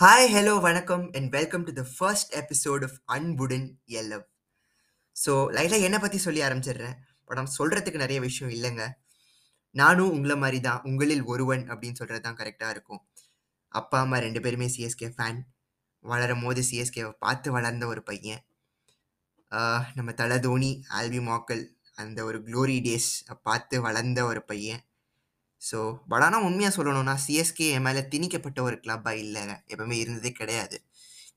Hi hello வணக்கம் and welcome to the first episode of அன்புடன் Yellove so லைட்டாக என்னை பற்றி சொல்லி ஆரம்பிச்சிடுறேன். பட் நான் சொல்கிறதுக்கு நிறைய விஷயம் இல்லைங்க. நானும் உங்களை மாதிரி தான் உங்களில் ஒருவன் அப்படின்னு சொல்கிறது தான் கரெக்டாக இருக்கும். அப்பா அம்மா ரெண்டு பேருமே சிஎஸ்கே ஃபேன் வளரும் போது சிஎஸ்கேவை பார்த்து வளர்ந்த ஒரு பையன். நம்ம தலை தோனி ஆல்பி மாக்கல் அந்த ஒரு க்ளோரி டேஸ் பார்த்து வளர்ந்த ஒரு பையன். ஸோ பட் ஆனால் உண்மையாக சொல்லணும்னா சிஎஸ்கே என் மேலே திணிக்கப்பட்ட ஒரு கிளப்பாக இல்லைங்க. எப்பவுமே இருந்ததே கிடையாது.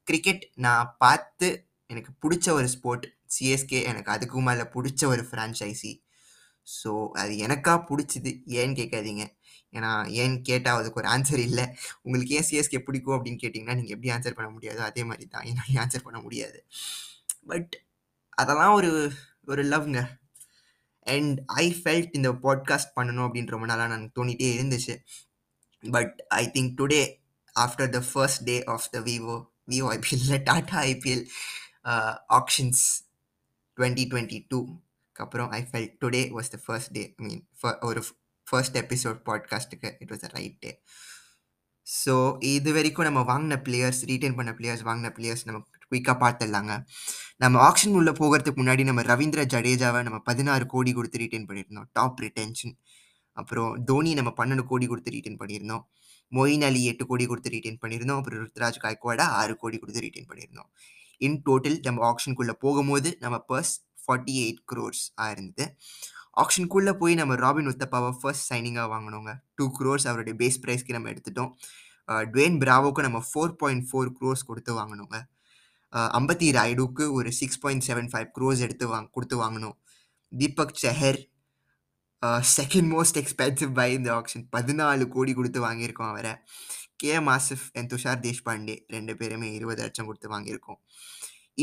கிரிக்கெட் நான் பார்த்து எனக்கு பிடிச்ச ஒரு ஸ்போர்ட் சிஎஸ்கே எனக்கு அதுக்கு மேலே பிடிச்ச ஒரு ஃப்ரான்ச்சைசி ஸோ அது எனக்காக பிடிச்சிது. ஏன்னு கேட்காதீங்க. ஏன்னா ஏன்னு கேட்டால் அதுக்கு ஒரு ஆன்சர் இல்லை. உங்களுக்கு ஏன் சிஎஸ்கே பிடிக்கும் அப்படின்னு கேட்டிங்கன்னா நீங்கள் எப்படி ஆன்சர் பண்ண முடியாதோ அதே மாதிரி தான். என்னால் ஆன்சர் பண்ண முடியாது. பட் அதெல்லாம் ஒரு ஒரு லவ்ங்க அண்ட் ஐ ஃபெல்ட் இந்த பாட்காஸ்ட் பண்ணணும் அப்படின்னு ரொம்ப நாளாக நான் தோணிகிட்டே இருந்துச்சு but I think today after the first day of the Vivo Vivo ஐபிஎல்லில் Tata IPL auctions twenty twenty டூக்கு அப்புறம் I felt today was the first day I mean ஒரு first episode பாட்காஸ்ட்டுக்கு it was a right day so இது வரைக்கும் நம்ம வாங்கின players retain பண்ண players வாங்கின players நம்ம குயிக்காக பார்த்துடலாங்க. நம்ம ஆக்ஷன் உள்ளே போகிறதுக்கு முன்னாடி நம்ம ரவீந்திர ஜடேஜாவை நம்ம பதினாறு கோடி கொடுத்து ரீட்டைன் பண்ணியிருந்தோம். டாப் ரிட்டென்ஷன் அப்புறம் தோனி நம்ம பன்னெண்டு கோடி கொடுத்து ரீட்டைன் பண்ணியிருந்தோம். மொயின் அலி எட்டு கோடி கொடுத்து ரீட்டைன் பண்ணியிருந்தோம். அப்புறம் ருத்ராஜ் காய்க்குவாடா ஆறு கோடி கொடுத்து ரீட்டைன் பண்ணியிருந்தோம். இன் டோட்டல் நம்ம ஆக்ஷனுக்குள்ளே போகும்போது நம்ம பர்ஸ் ஃபார்ட்டி எயிட் க்ரோர்ஸ் ஆயிருந்தது ஆக்ஷனுக்குள்ளே போய் நம்ம ராபின் உத்தப்பாவை ஃபர்ஸ்ட் சைனிங்காக வாங்கினோங்க. டூ க்ரோர்ஸ் அவருடைய பேஸ் ப்ரைஸ்க்கு நம்ம எடுத்துட்டோம். டுவேன் பிராவோக்கு நம்ம ஃபோர் பாயிண்ட் ஃபோர் க்ரோர்ஸ் கொடுத்து வாங்கினோங்க. அம்பத்தி ராய்டுக்கு ஒரு six point seven five crores எடுத்து வாங்க கொடுத்து வாங்கினோம் Deepak Chahar second most expensive by இந்த ஆக்ஷன் பதினாலு கோடி கொடுத்து வாங்கியிருக்கோம் அவரை. K. M Asif and Tushar Deshpande ரெண்டு பேருமே இருபது லட்சம் கொடுத்து வாங்கியிருக்கோம்.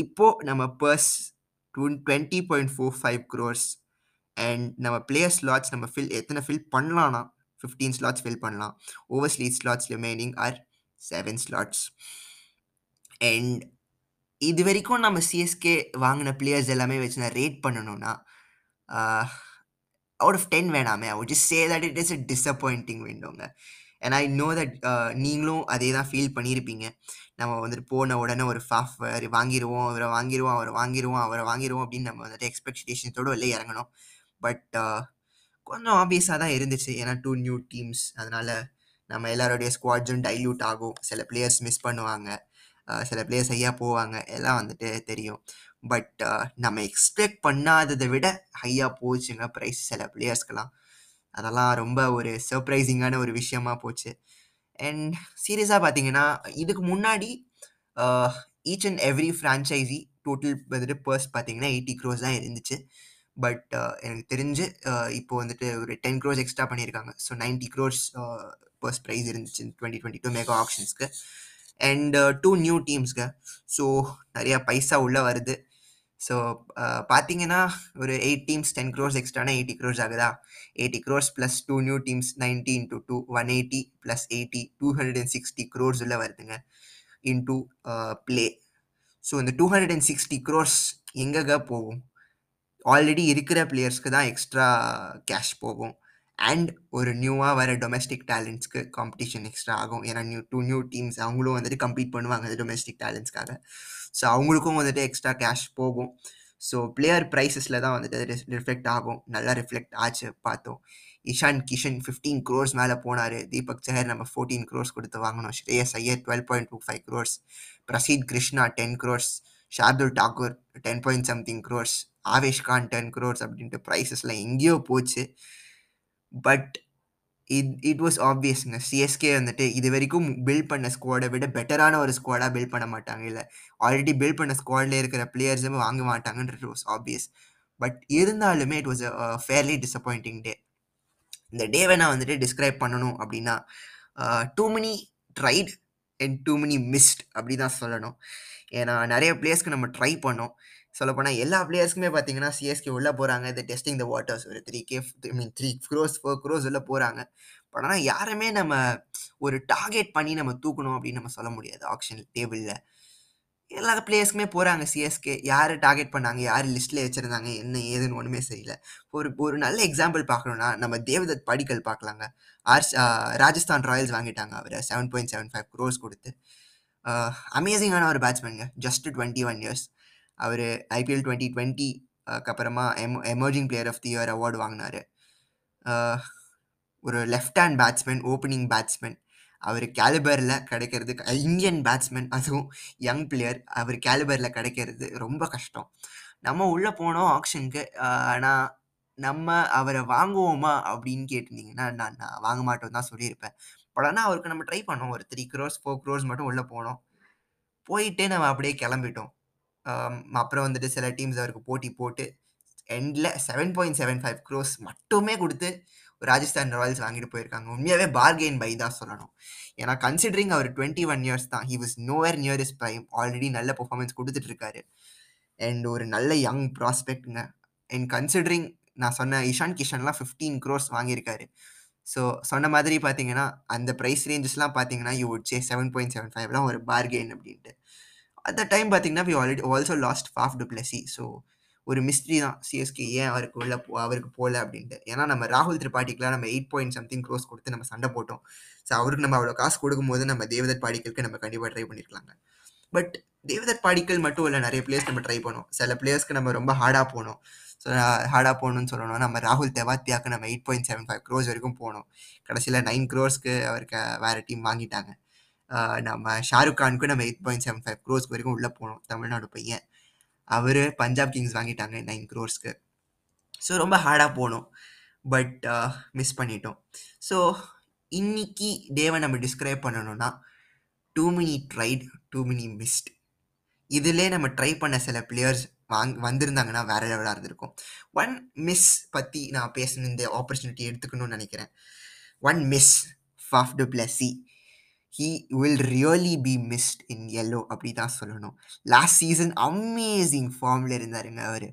இப்போது நம்ம purse two twenty point four five crores and நம்ம பிளேயர் ஸ்லாட்ஸ் நம்ம ஃபில் எத்தனை ஃபில் பண்ணலாம்னா ஃபிஃப்டீன் ஸ்லாட்ஸ் ஃபில் பண்ணலாம். Overseas slots remaining are seven slots and இது வரைக்கும் நம்ம சிஎஸ்கே வாங்கின பிளேயர்ஸ் எல்லாமே வச்சு நான் ரேட் பண்ணணும்னா அவுட் ஆஃப் டென் வேணாமே. I just say that it is a disappointing வேண்டோங்க and I know that நீங்களும் அதே தான் ஃபீல் பண்ணியிருப்பீங்க நம்ம வந்துட்டு போன உடனே ஒரு ஃபாஃப் வாங்கிடுவோம் அவரை வாங்கிடுவோம் அவரை வாங்கிடுவோம் அவரை வாங்கிடுவோம் அப்படின்னு நம்ம வந்துட்டு எக்ஸ்பெக்டேஷன்ஸோடு வெளியே இறங்கணும். பட் கொஞ்சம் ஆப்வியஸாக தான் இருந்துச்சு. ஏன்னா டூ நியூ டீம்ஸ் அதனால் நம்ம எல்லாருடைய ஸ்குவாட்ஸும் டைல்யூட் ஆகும். சில பிளேயர்ஸ் மிஸ் பண்ணுவாங்க. சில பிளேயர்ஸ் ஹையாக போவாங்க. எல்லாம் வந்துட்டு தெரியும். பட் நம்ம எக்ஸ்பெக்ட் பண்ணாததை விட ஹையாக போச்சுங்க ப்ரைஸ் சில பிளேயர்ஸ்க்கெலாம் அதெல்லாம் ரொம்ப ஒரு சர்ப்ரைசிங்கான ஒரு விஷயமா போச்சு. அண்ட் சீரியஸாக பார்த்தீங்கன்னா இதுக்கு முன்னாடி each and every franchise total வந்துட்டு பர்ஸ் பார்த்தீங்கன்னா எயிட்டி க்ரோஸ் தான் இருந்துச்சு. பட் எனக்கு தெரிஞ்சு இப்போ வந்துட்டு ஒரு டென் க்ரோஸ் எக்ஸ்ட்ரா பண்ணியிருக்காங்க so ninety crores purse price இருந்துச்சு டுவெண்ட்டி டுவெண்ட்டி டூ மெகா ஆப்ஷன்ஸ்க்கு அண்ட் டூ நியூ டீம்ஸ்க்கு ஸோ நிறையா பைசா உள்ளே வருது. ஸோ பார்த்தீங்கன்னா ஒரு எயிட் டீம்ஸ் டென் க்ரோர்ஸ் எக்ஸ்ட்ரானா எயிட்டி க்ரோர்ஸ் ஆகுதா? Eighty crores plus two new teams ninety into two one eighty plus eighty two hundred and sixty crores உள்ள வருதுங்க. இன்டூ ப்ளே ஸோ இந்த two hundred and sixty crores எங்கெங்க போகும்? Already இருக்கிற பிளேயர்ஸ்க்கு தான் extra cash போகும். அண்ட் ஒரு நியூவாக வர டொமஸ்டிக் டேலண்ட்ஸ்க்கு காம்படிஷன் எக்ஸ்ட்ரா ஆகும். ஏன்னா நியூ டூ நியூ டீம்ஸ் அவங்களும் வந்துட்டு கம்ப்ளீட் பண்ணுவாங்க அந்த டொமஸ்டிக் டேலண்ட்ஸ்க்காக ஸோ அவங்களுக்கும் வந்துட்டு எக்ஸ்ட்ரா கேஷ் போகும். ஸோ பிளேயர் ப்ரைஸஸில் தான் வந்துட்டு ரிஃப்ளெக்ட் ஆகும். நல்லா ரிஃப்ளெக்ட் ஆச்சு பார்த்தோம். இஷான் கிஷன் ஃபிஃப்டீன் க்ரோர்ஸ் மேலே போனார். தீபக் சஹர் நம்ம ஃபோர்டீன் க்ரோர்ஸ் கொடுத்து வாங்கினோம். Shreyas Iyer twelve point two five crores Prasidh Krishna ten crores Shardul Thakur ten point something crores Avesh Khan ten crores அப்படின்ட்டு ப்ரைஸஸ்லாம் எங்கேயோ போச்சு. பட் இட் இட் வாஸ் ஆப்வியஸ்ங்க சிஎஸ்கே வந்துட்டு இது வரைக்கும் பில்ட் பண்ண ஸ்குவாடை விட பெட்டரான ஒரு ஸ்குவாடாக பில்ட் பண்ண மாட்டாங்க. இல்லை ஆல்ரெடி பில்ட் பண்ண ஸ்குவாடில் இருக்கிற பிளேயர்ஸும் வாங்க மாட்டாங்கன்றது வாஸ் ஆப்வியஸ் பட் இருந்தாலுமே it was a fairly disappointing day இந்த டேவை நான் வந்துட்டு டிஸ்கிரைப் பண்ணணும் அப்படின்னா too many tried and too many missed அப்படி தான் சொல்லணும். ஏன்னா நிறைய பிளேயர்ஸ்க்கு நம்ம ட்ரை பண்ணோம். சொல்லப்போனால் எல்லா பிளேயர்ஸ்க்குமே பார்த்தீங்கன்னா சிஎஸ்கே உள்ளே போகிறாங்க இந்த டெஸ்டிங் த வாட்டர்ஸ் ஒரு three K I mean three crores four crores உள்ளே போகிறாங்க பட் ஆனால் யாருமே நம்ம ஒரு டார்கெட் பண்ணி நம்ம தூக்கணும் அப்படின்னு நம்ம சொல்ல முடியாது ஆப்ஷன் டேபிளில் எல்லா பிளேயர்ஸ்க்குமே போகிறாங்க சிஎஸ்கே யார் டார்கெட் பண்ணாங்க யார் லிஸ்ட்டில் வச்சுருந்தாங்க என்ன ஏதுன்னு ஒன்றுமே சரியில்லை ஒரு ஒரு நல்ல எக்ஸாம்பிள் பார்க்கணுன்னா நம்ம தேவதத் படிக்கல் பார்க்கலாங்க. ஆர் ராஜஸ்தான் ராயல்ஸ் வாங்கிட்டாங்க அவரை seven point seven five crores கொடுத்து. அமேசிங்கான ஒரு பேட்ஸ்மேனுங்க ஜஸ்ட் டுவெண்ட்டி ஒன் இயர்ஸ் அவர் ஐபிஎல் டுவெண்ட்டி டுவெண்ட்டி அப்புறமா em emerging player of the year award வாங்கினார். ஒரு left hand batsman opening batsman அவர் கேலிபரில் கிடைக்கிறதுக்கு இந்தியன் பேட்ஸ்மேன் அதுவும் யங் பிளேயர் அவர் கேலிபரில் கிடைக்கிறது ரொம்ப கஷ்டம். நம்ம உள்ளே போனோம் ஆக்ஷனுக்கு ஆனால் நம்ம அவரை வாங்குவோமா அப்படின்னு கேட்டிருந்தீங்கன்னா நான் நான் வாங்க மாட்டோம் தான் சொல்லியிருப்பேன். பட் ஆனால் அவருக்கு நம்ம ட்ரை பண்ணோம். ஒரு த்ரீ க்ரோர்ஸ் ஃபோர் க்ரோர்ஸ் மட்டும் உள்ளே போனோம். போயிட்டே நம்ம அப்படியே கிளம்பிட்டோம். அப்புறம் வந்துட்டு சில டீம்ஸ் அவருக்கு போட்டி போட்டு எண்டில் seven point seven five crores மட்டுமே கொடுத்து ராஜஸ்தான் ராயல்ஸ் வாங்கிட்டு போயிருக்காங்க. உண்மையாகவே பார்கெயின் பை தான் சொல்லணும். ஏன்னா கன்சிடரிங் அவர் டுவெண்ட்டி ஒன் இயர்ஸ் தான் he was nowhere near is prime already நல்ல பர்ஃபார்மன்ஸ் கொடுத்துட்டு இருக்காரு அண்ட் ஒரு நல்ல யங் ப்ராஸ்பெக்ட்ங்க அண்ட் கன்சிடரிங் நான் சொன்ன இஷான் கிஷன்லாம் ஃபிஃப்டீன் க்ரோர்ஸ் வாங்கியிருக்காரு. ஸோ சொன்ன மாதிரி பார்த்தீங்கன்னா அந்த ப்ரைஸ் ரேஞ்சஸ்லாம் பார்த்தீங்கன்னா you would say seven point seven ஃபைவ்லாம் ஒரு பார்கெயின் அப்படின்ட்டு. அந்த டைம் பார்த்தீங்கன்னா we already also lost Faf du Plessis so ஒரு மிஸ்ட்ரி தான். சிஎஸ்கே ஏன் அவருக்கு உள்ள போ அவருக்கு போகல அப்படின்ட்டு. ஏன்னா நம்ம ராகுல் திரிபாட்டிக்கெலாம் நம்ம எயிட் பாயிண்ட் சம்திங் க்ரோஸ் கொடுத்து நம்ம சண்டை போட்டோம். ஸோ அவருக்கு நம்ம அவ்வளோ காசு கொடுக்கும்போது நம்ம தேவதத் பாடிக்கலுக்கு நம்ம கண்டிப்பாக ட்ரை பண்ணியிருக்கலாங்க பட் தேவதர் பாடிக்கல் மட்டும் இல்லை நிறைய பிளேயர்ஸ் நம்ம ட்ரை பண்ணோம். சில பிளேயர்ஸ்க்கு நம்ம ரொம்ப ஹார்டாக போனோம். ஸோ ஹார்டாக போகணும்னு சொல்லணும் நம்ம ராகுல் தெவாத்தியாக்கு நம்ம eight point seven five crores வரைக்கும் போனோம். கடைசியில் நைன் க்ரோஸ்க்கு அவருக்கு வேறு டீம் வாங்கிட்டாங்க. நம்ம ஷாருக் கானுக்கு நம்ம எயிட் பாயிண்ட் செவன் ஃபைவ் க்ரோஸ்க்கு வரைக்கும் உள்ளே போனோம். தமிழ்நாடு பையன். அவர் பஞ்சாப் கிங்ஸ் வாங்கிட்டாங்க நைன் க்ரோர்ஸ்க்கு ஸோ ரொம்ப ஹார்டாக போனோம். பட் மிஸ் பண்ணிட்டோம். ஸோ இன்னைக்கு டேவை நம்ம டிஸ்கிரைப் பண்ணணும்னா too many tried too many missed இதிலே நம்ம ட்ரை பண்ண சில பிளேயர்ஸ் வாங் வந்திருந்தாங்கன்னா வேற லெவலாக இருந்திருக்கும். ஒன் மிஸ் பற்றி நான் பேசணும் இந்த ஆப்பர்ச்சுனிட்டி எடுத்துக்கணும்னு நினைக்கிறேன். One miss Faf du C he will really be missed in yellow அப்படி தான் சொல்லணும். லாஸ்ட் சீசன் அமேசிங் ஃபார்மில் இருந்தாருங்க அவர்.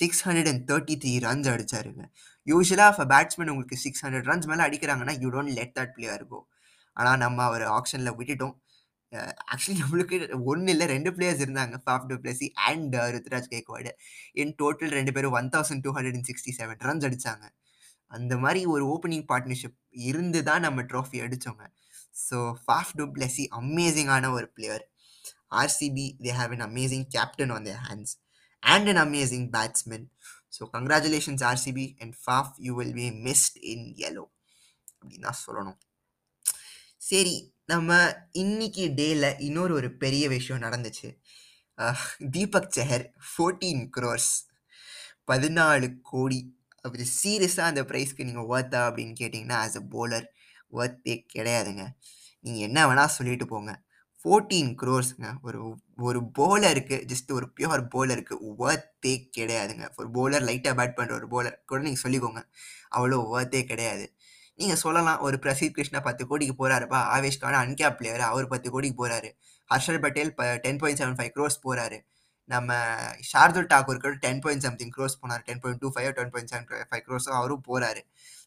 Six hundred and thirty three runs அடிச்சாருங்க யூஸ்வலாக இப்போ பேட்ஸ்மேன் உங்களுக்கு சிக்ஸ் ஹண்ட்ரட் ரன்ஸ் மேலே அடிக்கிறாங்கன்னா you don't let that player go ஆனால் நம்ம அவர் ஆப்ஷனில் விட்டுட்டோம். ஆக்சுவலி நம்மளுக்கு ஒன்று இல்லை ரெண்டு பிளேயர்ஸ் இருந்தாங்க. Faf du Plessis and Ruturaj Gaikwad. In total ரெண்டு பேரும் one thousand two hundred and sixty seven runs அடித்தாங்க அந்த மாதிரி ஒரு ஓப்பனிங் பார்ட்னர்ஷிப் இருந்து தான் நம்ம ட்ராஃபி அடித்தோங்க ஸோ ஃபாஃப் டு பிளஸி அமேசிங்கான ஒரு player RCB they have an amazing captain on their hands and an amazing batsman so congratulations RCB and Faf you will be missed in yellow அப்படின்னு தான் சொல்லணும். சரி நம்ம இன்னைக்கு டேல இன்னொரு ஒரு பெரிய விஷயம் நடந்துச்சு. தீபக் செஹர் ஃபோர்டீன் க்ரோர்ஸ் பதினாலு கோடி. அப்படி சீரியஸாக அந்த ப்ரைஸ்க்கு நீங்கள் ஒர்த்தா அப்படின்னு கேட்டிங்கன்னா ஆஸ் அ போலர் ஒர்த்தே கிடையாதுங்க. நீங்கள் என்ன வேணால் சொல்லிட்டு போங்க. ஃபோர்டீன் க்ரோர்ஸுங்க ஒரு ஒரு போலருக்கு ஜஸ்ட் ஒரு பியூர் போலருக்கு ஒர்த்தே கிடையாதுங்க. ஒரு போலர் லைட்டாக பேட் பண்ணுற ஒரு போலர் கூட நீங்கள் சொல்லிக்கோங்க. அவ்வளோ ஒர்த்தே கிடையாது. நீங்கள் சொல்லலாம் ஒரு பிரசீத் கிருஷ்ணா பத்து கோடிக்கு போகிறாருப்பா ஆவேஷ் கான அன்கேப் பிளேயர் அவர் பத்து கோடிக்கு போகிறாரு ஹர்ஷல் பட்டேல் இப்போ ten point seven five crores போகிறாரு நம்ம ஷார்துல் டாக்கூர் கூட டென் பாயிண்ட் சம்திங் க்ரோஸ் போனார். Ten point two five ten point seven five க்ரோஸும் அவரும் போகிறாரு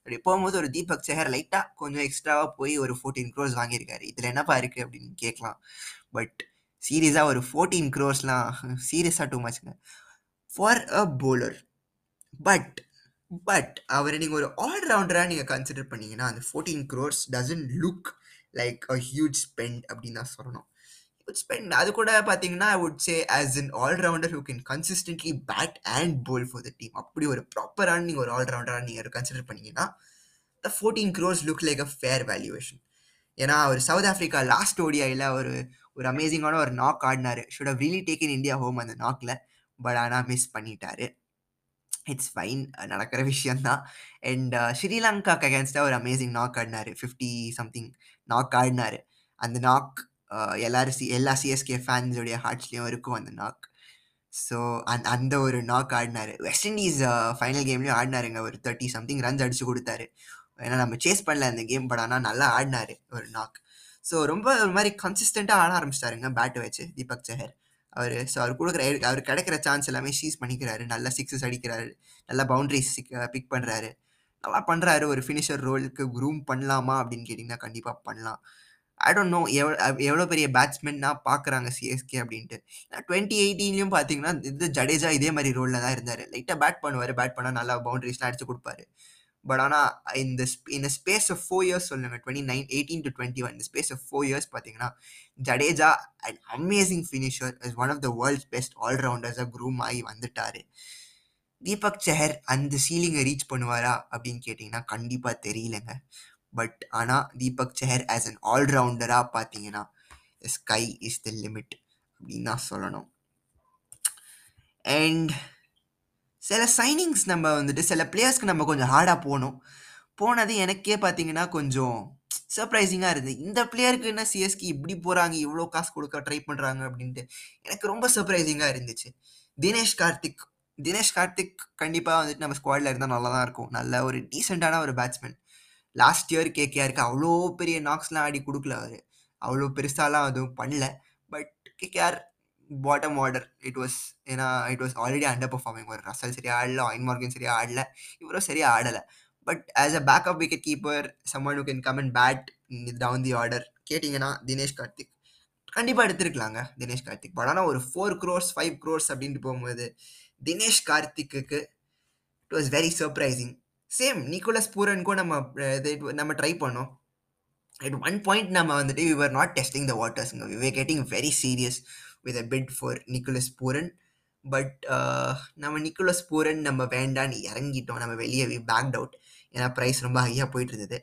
அப்படி போகும்போது ஒரு தீபக் சேகர் லைட்டாக கொஞ்சம் எக்ஸ்ட்ராவாக போய் ஒரு ஃபோர்டீன் க்ரோஸ் வாங்கியிருக்காரு. இதில் என்னப்பா இருக்குது அப்படின்னு கேட்கலாம். பட் சீரியஸாக ஒரு ஃபோர்டீன் க்ரோஸ்லாம் சீரியஸாக too மச்சுங்க for a bowler but but அவரை நீங்கள் ஒரு ஆல்ரவுண்டராக நீங்கள் கன்சிடர் பண்ணீங்கன்னா அந்த fourteen crores doesn't look like a huge spend அப்படின்னு தான் சொல்லணும். ஹியூஜ் ஸ்பெண்ட் அது கூட பார்த்தீங்கன்னா I would say as in allrounder who can consistently bat and bowl for the team அப்படி ஒரு ப்ராப்பரான நீங்கள் ஒரு ஆல்ரவுண்டராக நீங்கள் கன்சிடர் பண்ணீங்கன்னா the fourteen crores look like a fair valuation ஏன்னா ஒரு சவுத் ஆஃப்ரிக்கா லாஸ்ட் ஓடிஐயில் ஒரு ஒரு அமேசிங்கான ஒரு நாக் ஆடினார். Should have really taken India home அந்த நாக்கில் பட் ஆனால் மிஸ் பண்ணிட்டாரு. இட்ஸ் ஃபைன் நடக்கிற விஷயந்தான் அண்ட் ஸ்ரீலங்காக்கு அகேன்ஸ்டாக ஒரு அமேசிங் நாக் ஆடினார். ஃபிஃப்டி சம்திங் நாக் ஆடினார். அந்த நாக் எல்லாரும் சி எல்லா சிஎஸ்கே ஃபேன்ஸுடைய ஹார்ட்ஸ்லேயும் இருக்கும் அந்த நாக் ஸோ அந் அந்த ஒரு நாக் ஆடினார். வெஸ்ட் இண்டீஸ் ஃபைனல் கேம்லேயும் ஆடினாருங்க. ஒரு தேர்ட்டி சம்திங் ரன்ஸ் அடிச்சு கொடுத்தாரு. ஏன்னா நம்ம சேஸ் பண்ணல அந்த கேம் பட் ஆனால் நல்லா ஆடினாரு ஒரு நாக் ஸோ ரொம்ப ஒரு மாதிரி கன்சிஸ்டண்ட்டாக ஆட ஆரம்பிச்சிட்டாருங்க பேட்டை வச்சு தீபக் சஹர். அவர் ஸோ அவர் கொடுக்குற அவர் கிடைக்கிற சான்ஸ் எல்லாமே சீஸ் பண்ணிக்கிறாரு. நல்லா சிக்ஸஸ் அடிக்கிறாரு. நல்லா பவுண்ட்ரிஸ் பிக் பண்ணுறாரு நல்லா பண்ணுறாரு ஒரு ஃபினிஷர் ரோலுக்கு க்ரூம் பண்ணலாமா அப்படின்னு கேட்டிங்கன்னா கண்டிப்பாக பண்ணலாம். ஐ டோன்ட் நோ எவ்வளோ எவ்வளோ பெரிய பேட்ஸ்மேன்னா பார்க்குறாங்க சிஎஸ்கே அப்படின்ட்டு. டுவெண்ட்டி எயிட்டீன்லையும் பார்த்தீங்கன்னா இது ஜடேஜா இதே மாதிரி ரோலில் தான் இருந்தார். லைட்டாக பேட் பண்ணுவார். பேட் பண்ணால் நல்லா பவுண்டரிஸ்லாம் அடிச்சு கொடுப்பாரு. பட் ஆனால் இந்த இந்த ஸ்பேஸ் ஆஃப் ஃபோர் இயர்ஸ் சொல்லுங்கள் twenty nine eighteen to twenty one இந்த ஸ்பேஸ் ஆஃப் ஃபோர் இயர்ஸ் பார்த்தீங்கன்னா Jadeja and amazing finisher is one of the world's best ஆல்ரவுண்டர்ஸாக groom ஆகி வந்துட்டார். தீபக் செஹர் அந்த சீலிங்கை ரீச் பண்ணுவாரா அப்படின்னு கேட்டிங்கன்னா கண்டிப்பாக தெரியலங்க. பட் ஆனால் தீபக் செஹர் ஆஸ் அன் ஆல்ரவுண்டராக பார்த்தீங்கன்னா ஸ்கை இஸ் த லிமிட் அப்படின்னு தான் சொல்லணும். அண்ட் சில சைனிங்ஸ் நம்ம வந்துட்டு சில பிளேயர்ஸ்க்கு நம்ம கொஞ்சம் ஹார்டாக போகணும். போனது எனக்கே பார்த்தீங்கன்னா கொஞ்சம் சர்ப்ரைசிங்காக இருக்குது இந்த பிளேயருக்கு என்ன சிஎஸ்கி இப்படி போகிறாங்க இவ்வளோ காசு கொடுக்க ட்ரை பண்ணுறாங்க அப்படின்ட்டு எனக்கு ரொம்ப சர்ப்ரைசிங்காக இருந்துச்சு. தினேஷ் கார்த்திக் தினேஷ் கார்த்திக் கண்டிப்பாக வந்துட்டு நம்ம ஸ்குவாடில் இருந்தால் நல்லா தான் இருக்கும். நல்ல ஒரு டீசெண்டான ஒரு பேட்ஸ்மேன் லாஸ்ட் இயர் கேகேஆருக்கு அவ்வளோ பெரிய நாக்ஸ்லாம் ஆடி கொடுக்கல அவர். அவ்வளோ பெருசாலாம் அதுவும் பண்ணல. But KKR bottom order it was ஏன்னா it was already underperforming ஒரு ரசல் சரியாக ஆடல ஆயின் சரியாக ஆடல இவரும் சரியாக ஆடலை. But as a backup wicket keeper someone who can come and bat down the order கேட்டிங்கன்னா தினேஷ் கார்த்திக். கண்டிப்பாக எடுத்துருக்கலாங்க தினேஷ் கார்த்திக். பட் ஆனால் ஒரு ஃபோர் க்ரோர்ஸ் ஃபைவ் க்ரோர்ஸ் அப்படின்ட்டு போகும்போது தினேஷ் கார்த்திக்கு it was very surprising same Nicholas பூரனுக்கும் நம்ம இது நம்ம ட்ரை பண்ணோம். அட் ஒன் பாயிண்ட் நம்ம வந்துட்டு we are not testing the வாட்டர்ஸுங்க we were getting very serious with a bid for Nicholas Pooran but நம்ம Nicholas Pooran நம்ம வேண்டான்னு இறங்கிட்டோம். நம்ம வெளியே வி பேக் அவுட் ஏன்னா ப்ரைஸ் ரொம்ப ஹையாக போயிட்டு இருந்தது.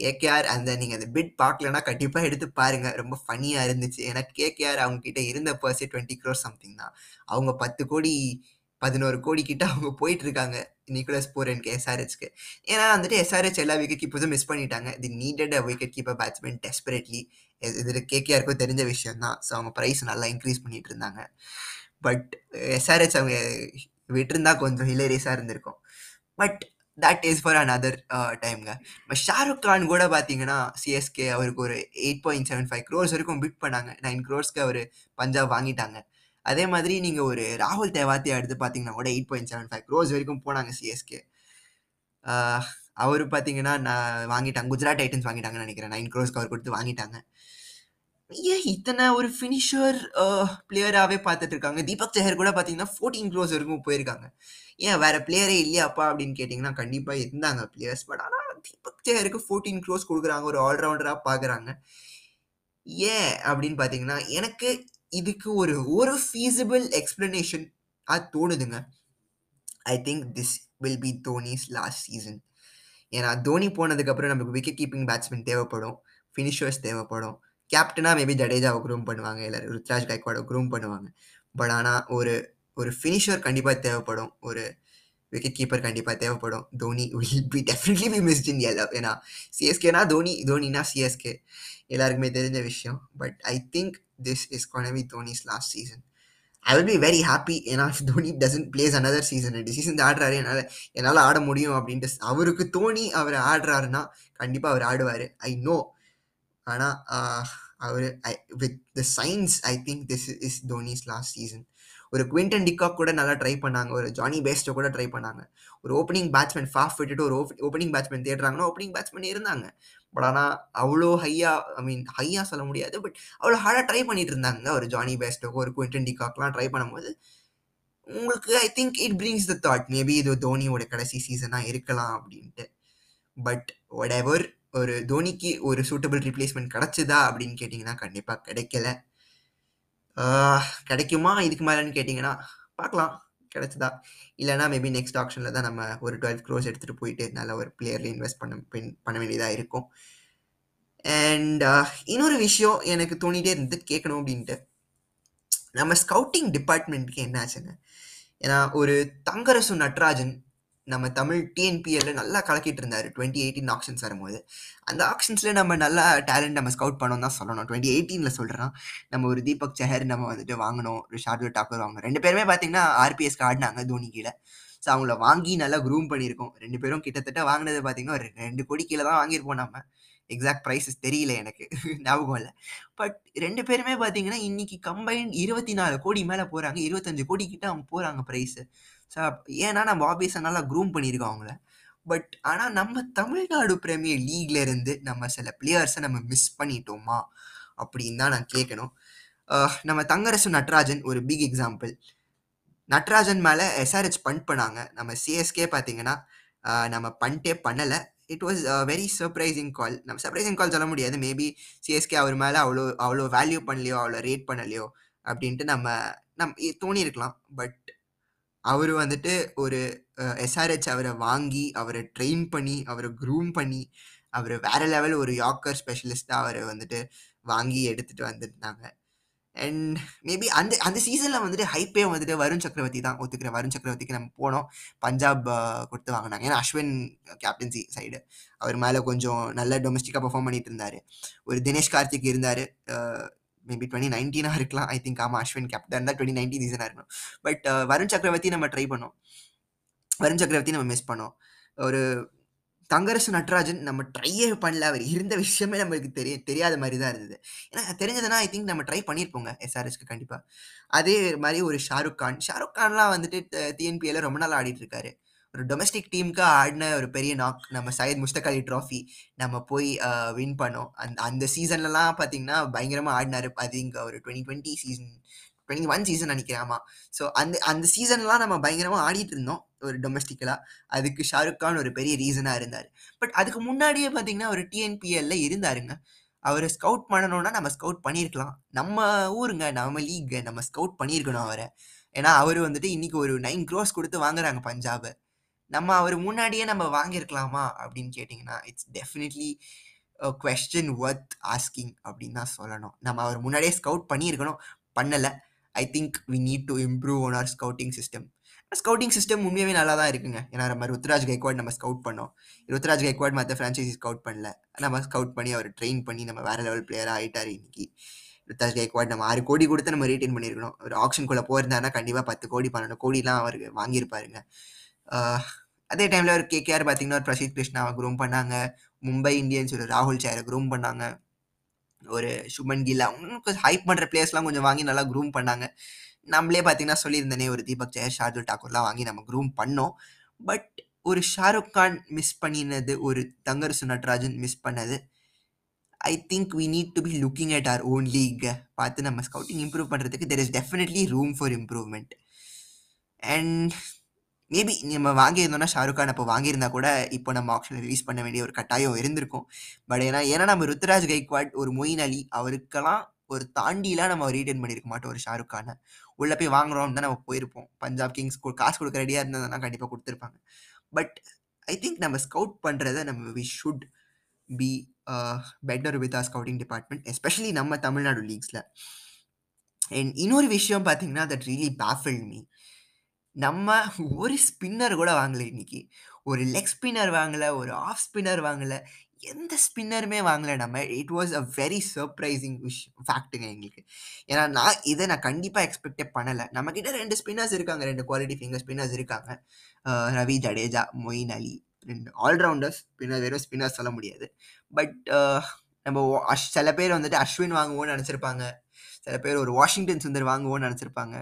கேகேஆர் அந்த நீங்கள் அந்த பிட் பார்க்கலன்னா கண்டிப்பாக எடுத்து பாருங்கள் ரொம்ப ஃபனியாக இருந்துச்சு. ஏன்னா கேகேஆர் அவங்கக்கிட்ட இருந்த பர்சே டுவெண்ட்டி க்ரோர் சம்திங் தான். அவங்க பத்து கோடி பதினோரு கோடி கிட்ட அவங்க போயிட்டு இருக்காங்க நிக்கோலஸ் பூரனுக்கு எஸ்ஆர்ஹெச்க்கு ஏன்னா வந்துட்டு எஸ்ஆர்ஹெச் எல்லா விக்கெட் கீப்பர்ஸும் மிஸ் பண்ணிட்டாங்க. They needed a wicket keeper batsman desperately இது கேகேஆருக்கும் தெரிஞ்ச விஷயம் தான் ஸோ அவங்க ப்ரைஸ் நல்லா இன்க்ரீஸ் பண்ணிட்டு இருந்தாங்க பட் எஸ்ஆர்ஹெச் அவங்க விட்டுருந்தா கொஞ்சம் ஹிலேரியஸாக இருந்திருக்கும். But that is for another டைம்ங்க இப்போ ஷாருக் கான் கூட பார்த்தீங்கன்னா சிஎஸ்கே அவருக்கு ஒரு eight point seven five crores வரைக்கும் பிட் பண்ணாங்க. நைன் க்ரோர்ஸ்க்கு அவர் பஞ்சாப் வாங்கிட்டாங்க. அதே மாதிரி நீங்கள் ஒரு ராகுல் தேவாத்தியா எடுத்து பார்த்தீங்கன்னா கூட eight point seven five crores வரைக்கும் போனாங்க சிஎஸ்கே அவர் பார்த்தீங்கன்னா நான் வாங்கிட்டாங்க. குஜராத் டைட்டன்ஸ் வாங்கிட்டாங்கன்னு நினைக்கிறேன். நைன் க்ரோஸ்க்கு அவர் கொடுத்து வாங்கிட்டாங்க. ஏன் இத்தனை ஒரு ஃபினிஷர் பிளேயராகவே பார்த்துட்டு இருக்காங்க? தீபக் செஹர் கூட பார்த்தீங்கன்னா ஃபோர்டீன் க்ரோஸ் வரைக்கும் போயிருக்காங்க. ஏன் வேற பிளேயரே இல்லையாப்பா அப்படின்னு கேட்டிங்கன்னா கண்டிப்பாக இருந்தாங்க பிளேயர்ஸ் பட் ஆனால் தீபக் செஹருக்கு ஃபோர்டீன் க்ரோஸ் கொடுக்குறாங்க. ஒரு ஆல்ரவுண்டராக பார்க்குறாங்க ஏன் அப்படின்னு பார்த்தீங்கன்னா எனக்கு இதுக்கு ஒரு ஒரு ஃபீஸிபிள் எக்ஸ்பிளனேஷன் அது தோணுதுங்க. I think this will be Dhoni's last season ஏன்னா தோனி போனதுக்கப்புறம் நமக்கு விக்கெட் கீப்பிங் பேட்ஸ்மேன் தேவைப்படும் ஃபினிஷர்ஸ் தேவைப்படும். கேப்டனாக மேபி ஜடேஜாவை க்ரூம் பண்ணுவாங்க இல்லை ருத்ராஜ் கைக்வாடை க்ரூம் பண்ணுவாங்க. பட் ஆனால் ஒரு ஒரு ஃபினிஷர் கண்டிப்பாக தேவைப்படும். ஒரு விக்கெட் கீப்பர் கண்டிப்பாக தேவைப்படும். Dhoni will be definitely be missed in yellow ஏன்னா சிஎஸ்கேனா தோனி தோனினா சிஎஸ்கே எல்லாருக்குமே தெரிஞ்ச விஷயம். But I think this is gonna be Dhoni's last season I will be very happy ஏன்னா Dhoni doesn't plays another season ரெண்டு சீசன் ஆடுறாரு. என்னால் என்னால் ஆட முடியும் அப்படின்ட்டு அவருக்கு தோனி அவர் ஆடுறாருன்னா கண்டிப்பாக அவர் ஆடுவார். ஐ நோ ஆனால் அவர் I with the science I think this is Dhoni's last season ஒரு குவிண்டன் டிகாக் கூட நல்லா ட்ரை பண்ணாங்க. ஒரு ஜானி பேஸ்டோ கூட ட்ரை பண்ணாங்க. ஒரு ஓப்பனிங் பேட்ஸ்மேன் ஃபாஃப் விட்டுட்டு ஒரு ஓப்பனிங் பேட்ஸ்மேன் தேடுறாங்கன்னா ஓப்பனிங் பேட்ஸ்மேன் இருந்தாங்க. பட் ஆனால் அவ்வளோ ஹையா ஐ மீன் ஹையாக சொல்ல முடியாது. பட் அவ்வளோ ஹார்டாக ட்ரை பண்ணிட்டு இருந்தாங்க ஒரு ஜானி பேஸ்டோ ஒரு குவிண்டன் டிகாக்லாம் ட்ரை பண்ணும்போது உங்களுக்கு I think it brings the thought maybe இது தோனியோட கடைசி சீசனாக இருக்கலாம் அப்படின்ட்டு. பட் ஒட் எவர் ஒரு தோனிக்கு ஒரு சூட்டபிள் ரிப்ளேஸ்மெண்ட் கிடச்சிதா அப்படின்னு கேட்டிங்கன்னா கண்டிப்பாக கிடைக்கல. கிடைக்குமா? இதுக்கு மேலேன்னு கேட்டிங்கன்னா பார்க்கலாம். கிடைச்சதா? இல்லைனா மேபி நெக்ஸ்ட் ஆப்ஷனில் தான் நம்ம ஒரு டுவெல் க்ரோஸ் எடுத்துகிட்டு போயிட்டு நல்ல ஒரு பிளேயரில் இன்வெஸ்ட் பண்ண பண்ண வேண்டியதாக இருக்கும். அண்ட் இன்னொரு விஷயம் எனக்கு தோணிகிட்டே இருந்து கேட்கணும் அப்படின்ட்டு. நம்ம ஸ்கவுட்டிங் டிபார்ட்மெண்ட்டுக்கு என்ன ஆச்சுங்க ஏன்னா ஒரு தங்கரசு நட்ராஜன் நம்ம தமிழ் டிஎன்பிஎல்ல நல்லா கலக்கிட்டு இருந்தார் டுவெண்ட்டி எயிட்டீன் ஆப்ஷன்ஸ் வரும்போது. அந்த ஆப்ஷன்ஸில் நம்ம நல்லா டேலண்ட் நம்ம ஸ்கவுட் பண்ணோம் தான் சொல்லணும். டுவெண்ட்டி எயிட்டீனில் சொல்கிறோம் நம்ம ஒரு தீபக் செஹர் நம்ம வந்துட்டு வாங்கணும் ஒரு ஷார்ட்வேர் டாக்கர் வாங்கணும் ரெண்டு பேருமே பார்த்தீங்கன்னா ஆர்பிஎஸ்க்கு ஆடினாங்க தோனி கீழே. ஸோ அவங்கள வாங்கி நல்லா க்ரூம் பண்ணியிருக்கோம். ரெண்டு பேரும் கிட்டத்தட்ட வாங்கினது பார்த்தீங்கன்னா ஒரு ரெண்டு கோடி கீழே தான் வாங்கியிருப்போம் நம்ம எக்ஸாக்ட் ப்ரைஸஸ் தெரியல எனக்கு. ஞாபகம் இல்லை. பட் ரெண்டு பேருமே பார்த்தீங்கன்னா இன்னைக்கு கம்பைன் இருபத்தி நாலு கோடி மேலே போகிறாங்க இருபத்தஞ்சு கோடி கிட்ட அவங்க போகிறாங்க ப்ரைஸு ஏன்னா நம்ம ஆபீஸை நல்லா க்ரூம் பண்ணியிருக்கோம் அவங்கள. பட் ஆனால் நம்ம தமிழ்நாடு பிரீமியர் லீக்ல இருந்து நம்ம சில பிளேயர்ஸை நம்ம மிஸ் பண்ணிட்டோமா? அப்படின்னு தான் நான் கேட்கணும் நம்ம தங்கரசு நட்ராஜன் ஒரு பிக் எக்ஸாம்பிள் நட்ராஜன் மேலே எஸ்ஆர்ஹெச் பண்ட் பண்ணாங்க. நம்ம சிஎஸ்கே பார்த்தீங்கன்னா நம்ம பண்ணிட்டே பண்ணலை. It was very surprising call நம்ம சர்ப்ரைசிங் கால் சொல்ல முடியாது. மேபி சிஎஸ்கே அவர் மேலே அவ்வளோ அவ்வளோ வேல்யூ பண்ணலையோ அவ்வளோ ரேட் பண்ணலையோ அப்படின்ட்டு நம்ம நம் தோணி இருக்கலாம் பட் அவர் வந்துட்டு ஒரு எஸ்ஆர்ஹெச் அவரை வாங்கி அவரை ட்ரெயின் பண்ணி அவரை க்ரூம் பண்ணி அவர் வேற லெவல் ஒரு யாக்கர் ஸ்பெஷலிஸ்டாக அவரை வந்துட்டு வாங்கி எடுத்துட்டு வந்துருந்தாங்க அண்ட் மேபி அந்த அந்த சீசனில் வந்துட்டு ஹைப்பே வந்துட்டு வருண் சக்கரவர்த்தி தான். ஒத்துக்கிற வருண் சக்கரவர்த்திக்கு நம்ம போனோம். பஞ்சாப் கொடுத்து வாங்கினாங்க. ஏன்னா அஸ்வின் கேப்டன்சி சைடு அவர் மேலே கொஞ்சம் நல்ல டொமஸ்டிக்காக பர்ஃபார்ம் பண்ணிட்டு இருந்தார். ஒரு தினேஷ் கார்த்திக் இருந்தார். மேபி டுவெண்ட்டி நைன்டீனாக இருக்கலாம். ஐ திங்க் ஆமாம் அஸ்வின் கேப்டன் தான் டுவெண்ட்டி நைன்டீன் சீசனாக இருக்கணும் பட் வருண் சக்கரவர்த்தி நம்ம ட்ரை பண்ணோம். வருண் சக்கரவர்த்தி நம்ம மிஸ் பண்ணோம். ஒரு தங்கரசு நட்ராஜன் நம்ம ட்ரையே பண்ணல. அவர் இருந்த விஷயமே நம்மளுக்கு தெரிய தெரியாத மாதிரி தான் இருந்தது. ஏன்னா தெரிஞ்சதுன்னா ஐ திங்க் நம்ம ட்ரை பண்ணியிருப்போங்க எஸ்ஆர்எஸ்க்கு கண்டிப்பாக அதே மாதிரி ஒரு ஷாருக் கான். ஷாருக் கான்லாம் வந்துட்டு டிஎன்பிஎல்ல ரொம்ப நாள் ஆடிட்டு இருக்காரு. ஒரு டொமஸ்டிக் டீமுக்கு ஆடின ஒரு பெரிய நாக் நம்ம சையத் முஸ்தக் அலி ட்ராஃபி நம்ம போய் வின் பண்ணோம். அந்த அந்த சீசன்லலாம் பார்த்தீங்கன்னா பயங்கரமாக ஆடினாரு. அது இங்கே ஒரு twenty twenty season twenty one season நினைக்கிறேன். ஆமாம் ஸோ அந்த அந்த சீசன்லாம் நம்ம பயங்கரமாக ஆடிட்டு இருந்தோம் ஒரு டொமஸ்டிக்கலாக அதுக்கு ஷாருக் கான் ஒரு பெரிய ரீசனாக இருந்தார். பட் அதுக்கு முன்னாடியே பார்த்தீங்கன்னா ஒரு டிஎன்பிஎல்ல இருந்தாருங்க. அவரை ஸ்கவுட் பண்ணணும்னா நம்ம ஸ்கவுட் பண்ணியிருக்கலாம் நம்ம ஊருங்க நம்ம லீக் நம்ம ஸ்கவுட் பண்ணியிருக்கணும் அவரை. ஏன்னா அவர் வந்துட்டு இன்னைக்கு ஒரு நைன் க்ரோஸ் கொடுத்து வாங்குறாங்க பஞ்சாபை. நம்ம அவர் முன்னாடியே நம்ம வாங்கியிருக்கலாமா அப்படின்னு கேட்டிங்கன்னா it's definitely question worth asking அப்படின்னு தான் சொல்லணும். நம்ம அவர் முன்னாடியே ஸ்கவுட் பண்ணியிருக்கணும். பண்ணலை. I think we need to improve on our scouting system scouting system உண்மையாகவே நல்லா தான் இருக்குங்க. ஏன்னா நம்ம ருத்ராஜ் கைக்வாட் நம்ம ஸ்கவுட் பண்ணோம். ருத்ராஜ் கைக்வாட் மற்ற ஃப்ரான்ச்சைசி ஸ்கவுட் பண்ணல. நம்ம ஸ்கவுட் பண்ணி அவர் ட்ரெயின் பண்ணி நம்ம வேறு லெவல் பிளேயராக ஆகிட்டார் இன்னைக்கு. ருத்ராஜ் கைக்வாட் நம்ம ஆறு கோடி கொடுத்து நம்ம ரீட்டைன் பண்ணியிருக்கணும். ஒரு ஆப்ஷனுக்குள்ளே போயிருந்தாருன்னா கண்டிப்பாக பத்து கோடி பன்னெண்டு கோடிலாம் அவருக்கு வாங்கியிருப்பாருங்க. அதே டைமில் ஒரு கேகேஆர் பார்த்தீங்கன்னா ஒரு பிரசீத் கிருஷ்ணாவை க்ரூம் பண்ணாங்க. மும்பை இந்தியன்ஸ் ஒரு ராகுல் சேரை க்ரூம் பண்ணாங்க. ஒரு சுமன் கில்லா கொஞ்சம் ஹைப் பண்ணுற பிளேயர்ஸ்லாம் கொஞ்சம் வாங்கி நல்லா க்ரூம் பண்ணாங்க. நம்மளே பார்த்தீங்கன்னா சொல்லியிருந்தேனே ஒரு தீபக் ஜெயர் ஷார்துல் டாக்கூர்லாம் வாங்கி நம்ம க்ரூம் பண்ணோம். பட் ஒரு ஷாருக் கான் மிஸ் பண்ணினது ஒரு தங்கரசு நட்ராஜன் மிஸ் பண்ணது. I think we need to be looking at our own league பார்த்து நம்ம ஸ்கவுட்டிங் இம்ப்ரூவ் பண்ணுறதுக்கு there is definitely room for improvement and maybe நம்ம வாங்கியிருந்தோம்னா ஷாருக் கான் அப்போ வாங்கியிருந்தா கூட இப்போ நம்ம ஆப்ஷன் ரிலீஸ் பண்ண வேண்டிய ஒரு கட்டாயம் இருந்திருக்கும். பட் ஏன்னா ஏன்னா நம்ம ருத்ராஜ் கைக்வாட் ஒரு மொயின் அலி அவருக்கெல்லாம் ஒரு தாண்டிலாம் நம்ம ரீட்டைன் பண்ணியிருக்க மாட்டோம் ஒரு ஷாருக் கானை. உள்ளே போய் வாங்குறோம் தான் நம்ம போயிருப்போம். பஞ்சாப் கிங்ஸ் காசு கொடுக்க ரெடியாக இருந்ததுனா கண்டிப்பாக கொடுத்துருப்பாங்க. பட் ஐ திங்க் நம்ம ஸ்கவுட் பண்ணுறத நம்ம we should be better with our scouting department especially நம்ம தமிழ்நாடு லீக்ஸில் அண்ட் இன்னொரு விஷயம் பார்த்தீங்கன்னா தட் ரியலி பேஃபில் மீ நம்ம ஒரு ஸ்பின்னர் கூட வாங்கல இன்னைக்கு. ஒரு லெக் ஸ்பின்னர் வாங்கல ஒரு ஆஃப் ஸ்பின்னர் வாங்கல எந்த ஸ்பின்னருமே வாங்கல நம்ம. It was a very surprising which ஃபேக்ட்டுங்க எங்களுக்கு. ஏன்னா நான் இதை நான் கண்டிப்பாக எக்ஸ்பெக்டே பண்ணலை. நம்மக்கிட்ட ரெண்டு ஸ்பின்னர்ஸ் இருக்காங்க ரெண்டு குவாலிட்டி ஃபிங்கர் ஸ்பின்னர்ஸ் இருக்காங்க. ரவி ஜடேஜா மொயின் அலி ரெண்டு ஆல்ரவுண்டர்ஸ் ஸ்பின்னர் வெறும் ஸ்பின்னர்ஸ் சொல்ல முடியாது. பட் நம்ம அஷ் சில பேர் வந்துட்டு அஸ்வின் வாங்குவோம்னு நினச்சிருப்பாங்க. சில பேர் ஒரு வாஷிங்டன் சுந்தர் வாங்குவோம்னு நினச்சிருப்பாங்க.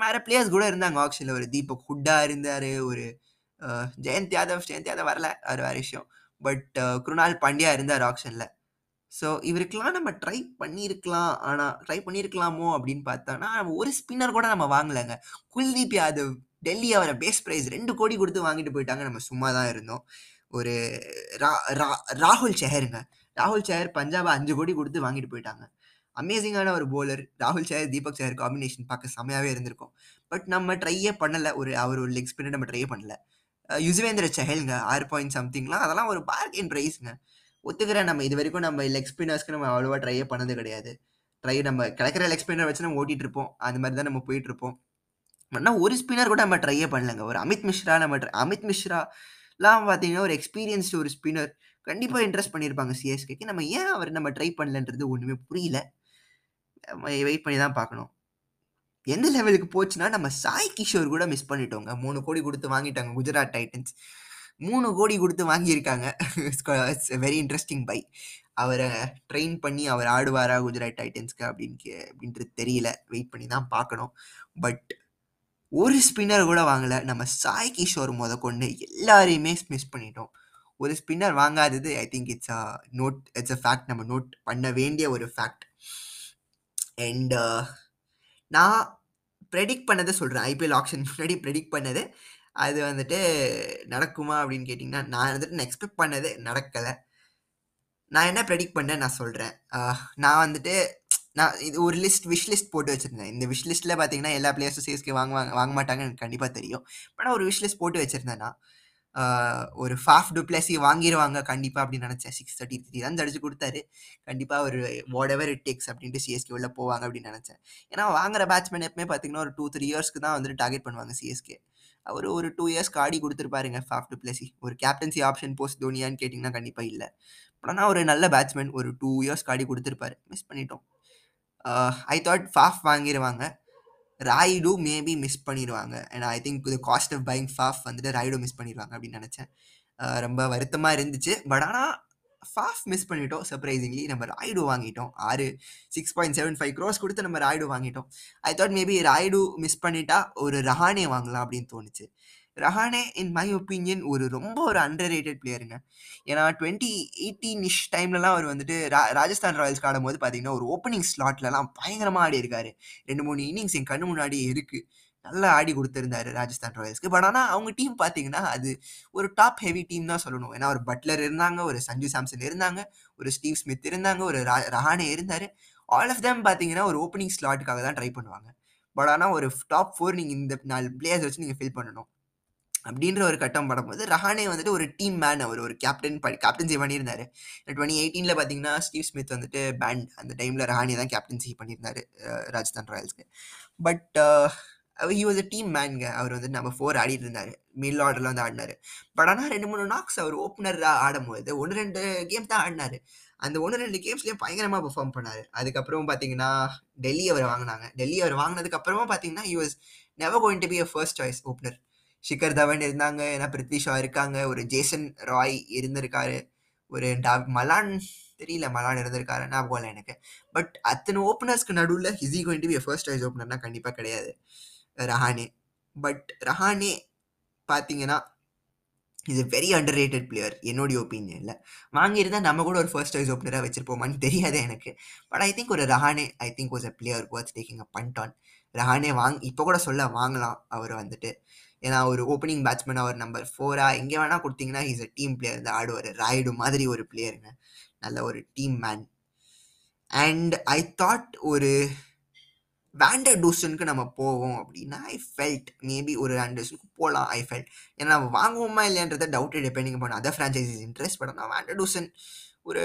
வேறு பிளேயர்ஸ் கூட இருந்தாங்க ஆக்ஷனில் ஒரு தீபக் ஹுட்டா இருந்தார் ஒரு ஜெயந்த் யாதவ் ஜெயந்த் யாதவ் வரல அது வேறு விஷயம். பட் குருணால் பாண்டியா இருந்தார் ஆப்ஷனில் ஸோ இவருக்கெல்லாம் நம்ம ட்ரை பண்ணியிருக்கலாம் ஆனால் ட்ரை பண்ணியிருக்கலாமோ அப்படின்னு பார்த்தோன்னா நம்ம ஒரு ஸ்பின்னர் கூட நம்ம வாங்கலைங்க. குல்தீப் யாதவ் டெல்லி அவரை பேஸ் ப்ரைஸ் ரெண்டு கோடி கொடுத்து வாங்கிட்டு போயிட்டாங்க. நம்ம சும்மா தான் இருந்தோம். ஒரு ரா ராகுல் செஹருங்க ராகுல் செஹர் பஞ்சாபை அஞ்சு கோடி கொடுத்து வாங்கிட்டு போயிட்டாங்க. அமேசிங்கான ஒரு போலர் ராகுல் சேர் தீபக் சேர் காம்பினேஷன் பார்க்க செம்மையாகவே இருந்திருக்கும். பட் நம்ம ட்ரையே பண்ணலை. ஒரு அவர் ஒரு லெக் ஸ்பின்னர் நம்ம ட்ரையே பண்ணல. யுசுவேந்திர சஹல்ங்க ஆறு பாயிண்ட் சம்திங்லாம் அதெல்லாம் ஒரு பார்கென் ப்ரைஸுங்க ஒத்துக்கிறேன் நம்ம இது வரைக்கும் நம்ம லெக் ஸ்பின்னர்ஸ்க்கு நம்ம அவ்வளோவா ட்ரையே பண்ணது கிடையாது. ட்ரை நம்ம கிடைக்கிற லெக் ஸ்பின்னர் வச்சு நம்ம ஓட்டிட்டு இருப்போம். அந்த மாதிரி தான் நம்ம போயிட்டு இருப்போம். ஆனால் ஒரு ஸ்பின்னர் கூட நம்ம ட்ரையே பண்ணலங்க. ஒரு அமித் மிஸ்ரா நம்ம ட்ரை அமித் மிஸ்ராலாம் பார்த்தீங்கன்னா ஒரு எக்ஸ்பீரியன்ஸ்டு ஒரு ஸ்பின்னர் கண்டிப்பாக இன்ட்ரெஸ்ட் பண்ணியிருப்பாங்க சிஎஸ்கேக்கு நம்ம ஏன் அவர் நம்ம ட்ரை பண்ணலன்றது ஒன்றுமே புரியல. வெயிட் பண்ணி தான் பார்க்கணும். எந்த லெவலுக்கு போச்சுன்னா நம்ம சாய் கிஷோர் கூட மிஸ் பண்ணிட்டோங்க. மூணு கோடி கொடுத்து வாங்கிட்டாங்க குஜராத் டைட்டன்ஸ் மூணு கோடி கொடுத்து வாங்கியிருக்காங்க. இட்ஸ் வெரி இன்ட்ரெஸ்டிங் பை அவரை ட்ரெயின் பண்ணி அவர் ஆடுவாரா குஜராத் டைட்டன்ஸ்க்கு அப்படின்னு அப்படின்றது தெரியல. வெயிட் பண்ணி தான் பார்க்கணும். பட் ஒரு ஸ்பின்னர் கூட வாங்கலை. நம்ம சாய் கிஷோர் முத கொண்டு எல்லாரையுமே மிஸ் பண்ணிட்டோம். ஒரு spinner வாங்காதது I think it's a note it's a fact நம்ம நோட் பண்ண வேண்டிய ஒரு ஃபேக்ட் அண்ட் uh, நான் ப்ரெடிக்ட் பண்ணதை சொல்கிறேன் ஐபிஎல் ஆப்ஷன் முன்னாடி ப்ரெடிக்ட் பண்ணது அது வந்துட்டு நடக்குமா அப்படின்னு கேட்டிங்கன்னா, நான் வந்துட்டு நான் எக்ஸ்பெக்ட் பண்ணது நடக்கலை நான் என்ன ப்ரெடிக்ட் பண்ணேன் நான் சொல்கிறேன் நான் வந்துட்டு நான் இது ஒரு லிஸ்ட் விஷ் லிஸ்ட் போட்டு வச்சிருந்தேன். இந்த விஷ் லிஸ்ட்டில் பார்த்தீங்கன்னா, எல்லா பிளேயர்ஸும் சிஎஸ்கே வாங்குவாங்க வாங்க மாட்டாங்கன்னு எனக்கு கண்டிப்பாக தெரியும். ஆனால் ஒரு விஷ் லிஸ்ட் போட்டு வச்சிருந்தேன் நான். ஒரு ஃபாஃப் டுப்ளஸி வாங்கிடுவாங்க கண்டிப்பாக வாங்கிருவாங்க கண்டிப்பா அப்படின்னு நெனச்சேன். 633 ரன்ஸ் அடிச்சு கொடுத்தாரு கண்டிப்பாக ஒரு வாட் எவர் இட் டேக்ஸ் அப்படின்ட்டு சிஎஸ்கே உள்ள போவாங்க அப்படின்னு நினச்சேன் ஏன்னா வாங்குற பேட்ஸ்மேன் எப்பவுமே பார்த்தீங்கன்னா, ஒரு 2, 3 இயர்ஸ்க்கு தான் வந்துட்டு டார்கெட் பண்ணுவாங்க சிஎஸ்கே. அவர் ஒரு டூ இயர்ஸ்க்கு ஆடி கொடுத்துருப்பாருங்க ஃபாஃப் டு பிளஸி. ஒரு கேப்டன்சி ஆப்ஷன் போஸ்ட் தோனியான்னு கேட்டிங்கன்னா கண்டிப்பாக இல்லை ஆனால் ஒரு நல்ல பேட்ஸ்மேன் ஒரு டூ இயர்ஸ்க்கு ஆடி கொடுத்துருப்பாரு மிஸ் பண்ணிட்டோம். ஐ தாட் ஃபாஃப் வாங்கிருவாங்க. ராய்டு மேபி மிஸ் பண்ணிடுவாங்க அண்ட் ஐ திங்க் இது காஸ்ட் ஆஃப் பைங் ஃபாஃப் வந்துட்டு ராய்டு மிஸ் பண்ணிடுவாங்க அப்படின்னு நினச்சேன் ரொம்ப வருத்தமாக இருந்துச்சு. பட் ஆனால் ஃபாஃப் மிஸ் பண்ணிட்டோம் சர்ப்ரைசிங்லி. நம்ம ராயுடு வாங்கிட்டோம். 6 6.75 க்ரோர்ஸ் குடுத்து நம்ம ராயுடு வாங்கிட்டோம். I thought maybe Rayudu miss பண்ணிட்டா ஒரு ரஹானே வாங்கலாம் அப்படின்னு தோணுச்சு. ரஹானே இன் மை ஒப்பீனியன் ஒரு ரொம்ப ஒரு அண்டர் ரேட்டட் பிளேயருங்க. ஏன்னா 2018 டைம்லலாம் அவர் வந்துட்டு ரா ராஜஸ்தான் ராயல்ஸ்க்கு ஆடும்போது பார்த்தீங்கன்னா, ஒரு ஓப்பனிங் ஸ்லாட்லலாம் பயங்கரமாக ஆடி இருக்காரு ரெண்டு மூணு இன்னிங்ஸ் என் கண்ணு முன்னாடியே இருக்குது நல்லா ஆடி கொடுத்துருந்தாரு ராஜஸ்தான் ராயல்ஸ்க்கு. பட் ஆனால் அவங்க டீம் பார்த்தீங்கன்னா, அது ஒரு டாப் ஹெவி டீம் தான் சொல்லணும். ஏன்னா ஒரு பட்லர் இருந்தாங்க, ஒரு சஞ்சு சாம்சன் இருந்தாங்க, ஒரு ஸ்டீவ் ஸ்மித் இருந்தாங்க, ஒரு ரா ரஹானே இருந்தார் ஆல் ஆஃப் தெம் பார்த்தீங்கன்னா, ஒரு ஓப்பனிங் ஸ்லாட்டுக்காக தான் ட்ரை பண்ணுவாங்க. பட் ஆனால் ஒரு டாப் ஃபோர் நீங்கள் இந்த நாலு பிளேயர்ஸ் வச்சு நீங்கள் ஃபில் பண்ணணும். அப்படின்ற ஒரு கட்டம் படும்போது, ரஹானே வந்துட்டு ஒரு டீம் மேன் அவர். ஒரு கேப்டன் ப கேப்டன்சி பண்ணியிருந்தாரு. 2018ல பார்த்தீங்கன்னா, ஸ்டீவ் ஸ்மித் வந்துட்டு பேண்ட் அந்த டைமில் ரஹானே தான் கேப்டன்சி பண்ணியிருந்தாரு Rajasthan ராயல்ஸ்க்கு. But he was a team மேன்ங்க. அவர் வந்து நம்ம ஃபோர் ஆடிட்டு இருந்தார் மில் ஆர்டரில் வந்து ஆடினார் பட் ஆனால் ரெண்டு மூணு நாக்ஸ் அவர் ஓப்பனராக ஆடும்போது 1, 2 கேம் தான் ஆடினார் அந்த ஒன்று ரெண்டு கேம்ஸ்லேயும் பயங்கரமாக பெர்ஃபார்ம் பண்ணாரு. அதுக்கப்புறம் பார்த்தீங்கன்னா, டெல்லி அவர் வாங்கினாங்க டெல்லி அவர் வாங்கினதுக்கப்புறமா பார்த்தீங்கன்னா, he was never going to be a first choice opener. Shikhar Dhawan இருந்தாங்க. ஏன்னா பிருத்வி ஷா இருக்காங்க. ஒரு ஜேசன் ராய் இருந்திருக்காரு. ஒரு டாவ் மலான் தெரியல மலான் இருந்திருக்காரு ஞாபகம் இல்லை எனக்கு. பட் அத்தனை ஓப்பனர்ஸ்க்கு நடுவில் is he going to be first choice ஓப்பனர்னா கண்டிப்பாக கிடையாது. ரஹானே. பட் ரஹானே பார்த்தீங்கன்னா, is a very underrated player என்னுடைய ஒப்பீனியனில் வாங்கியிருந்தால் நம்ம கூட ஒரு ஃபர்ஸ்ட் சாய்ஸ் ஓப்பனராக வச்சிருப்போமான்னு தெரியாது எனக்கு. பட் ஐ திங்க் ஒரு Rahane I think was a player worth taking a punt on. Rahane வாங் இப்போ கூட சொல்ல வாங்கலாம் அவர் வந்துட்டு. ஏன்னா ஒரு ஓப்பனிங் பேட்ஸ்மேன் அவர் நம்பர் ஃபோராக எங்கே வேணால் கொடுத்தீங்கன்னா இஸ் எ டீம் பிளேயர் இந்த ஆடுவார் ராய்டு மாதிரி ஒரு பிளேயருங்க. நல்ல ஒரு team man. And I thought ஒரு வேண்டர் டூசனுக்கு நம்ம போவோம் அப்படின்னா, ஐ ஃபெல்ட் மேபி ஒரு ரெண்டு போகலாம் ஐ ஃபெல்ட். ஏன்னா நம்ம வாங்குவோமா இல்லையான்றத டவுட் டிபெண்டிங் பண்ண அதர் பிரான்சைசஸ் இன்ட்ரெஸ்ட். பட் ஆனா வேண்டர் டூசன் ஒரு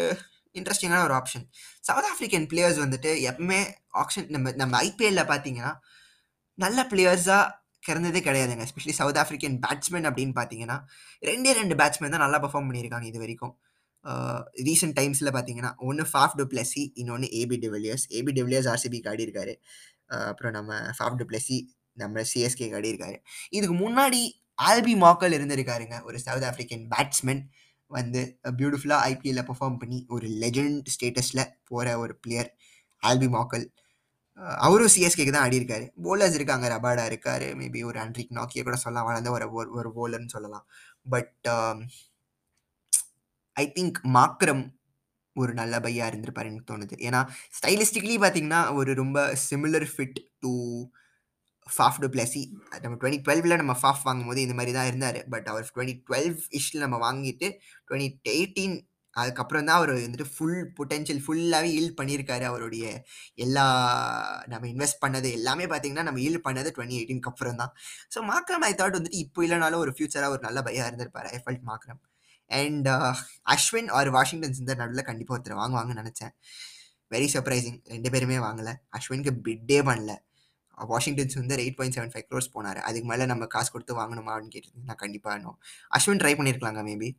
இன்ட்ரெஸ்டிங்கான ஒரு ஆப்ஷன். சவுத் ஆஃப்ரிக்கன் பிளேயர்ஸ் வந்துட்டு எப்பவுமே ஆக்ஷன் நம்ம நம்ம ஐபிஎல்ல பார்த்தீங்கன்னா, நல்ல பிளேயர்ஸாக கெடந்ததே கிடையாதுங்க. எஸ்பெஷலி சவுத் ஆஃப்ரிக்கன் பேட்ஸ்மேன் அப்படின்னு பார்த்தீங்கன்னா, 2டே 2 பேட்ஸ்மேன் தான் நல்லா பர்ஃபார்ம் பண்ணியிருக்காங்க இது வரைக்கும் ரீசெண்ட் டைம்ஸில் பார்த்தீங்கன்னா, ஒன்று ஃபாஃப் டு பிளஸி, இன்னொன்று AB de Villiers. AB de Villiers ஆர்சிபிக்கு ஆடியிருக்காரு. அப்புறம் நம்ம ஃபாஃப் டு பிளஸி நம்ம சிஎஸ்கே ஆடியிருக்காரு. இதுக்கு முன்னாடி ஆல்பி மாக்கல் இருந்திருக்காருங்க. ஒரு சவுத் ஆஃப்ரிக்கன் பேட்ஸ்மேன் வந்து பியூட்டிஃபுல்லாக ஐபிஎல்ல பெர்ஃபார்ம் பண்ணி ஒரு லெஜெண்ட் ஸ்டேட்டஸில் போகிற ஒரு பிளேயர் ஆல்பி மாக்கல். அவரும் சிஎஸ்கேக்கு தான் ஆடியிருக்காரு. போலர்ஸ் இருக்காங்க. ரபாடா இருக்காரு. மேபி ஒரு ஆண்ட்ரிக் நாக்கிய கூட சொல்லலாம். வளர்ந்த ஒரு ஒரு ஒரு சொல்லலாம். பட் ஐ திங்க் மாக்ரம் ஒரு நல்ல பையா இருந்திருப்பார் எனக்கு தோணுது. ஏன்னா ஸ்டைலிஸ்டிக்கலி பார்த்தீங்கன்னா, ஒரு ரொம்ப similar fit to Faf du Plessis. நம்ம 2012ல நம்ம ஃபாஃப் வாங்கும்போது இந்த மாதிரி தான் இருந்தார் பட் அவர் 2012 இஷ்ல நம்ம வாங்கிட்டு 2018 அதுக்கப்புறம் தான் அவர் வந்துட்டு ஃபுல் பொட்டென்ஷியல் ஃபுல்லாகவே ஈல்ட் பண்ணியிருக்காரு. அவருடைய எல்லா நம்ம இன்வெஸ்ட் பண்ணது எல்லாமே பார்த்தீங்கன்னா, நம்ம ஈல்ட் பண்ணது 2018க்கு அப்புறம் தான். ஸோ மாக்ரம் ஐ தாட் வந்துட்டு இப்போ இல்லைனாலும் ஒரு ஃபியூச்சராக ஒரு நல்ல பையாக இருந்திருப்பார் I felt Markram. And uh, Ashwin or Washington Sundar நடுவில் கண்டிப்பாக ஒருத்தர் வாங்குவாங்கன்னு நினச்சேன் வெரி சர்ப்ரைசிங் ரெண்டு பேருமே வாங்கல. அஸ்வினுக்கு பிட்டே பண்ணல. வாஷிங்டன் சுந்தர் 8.75 க்ரோர்ஸ் போனாரு. அதுக்கு மேலே நம்ம காசு கொடுத்து வாங்கணுமா அப்படின்னு கேட்டுருக்கேன் நான் கண்டிப்பாக நோ. அஸ்வின் ட்ரை பண்ணியிருக்கலாங்க மேபி.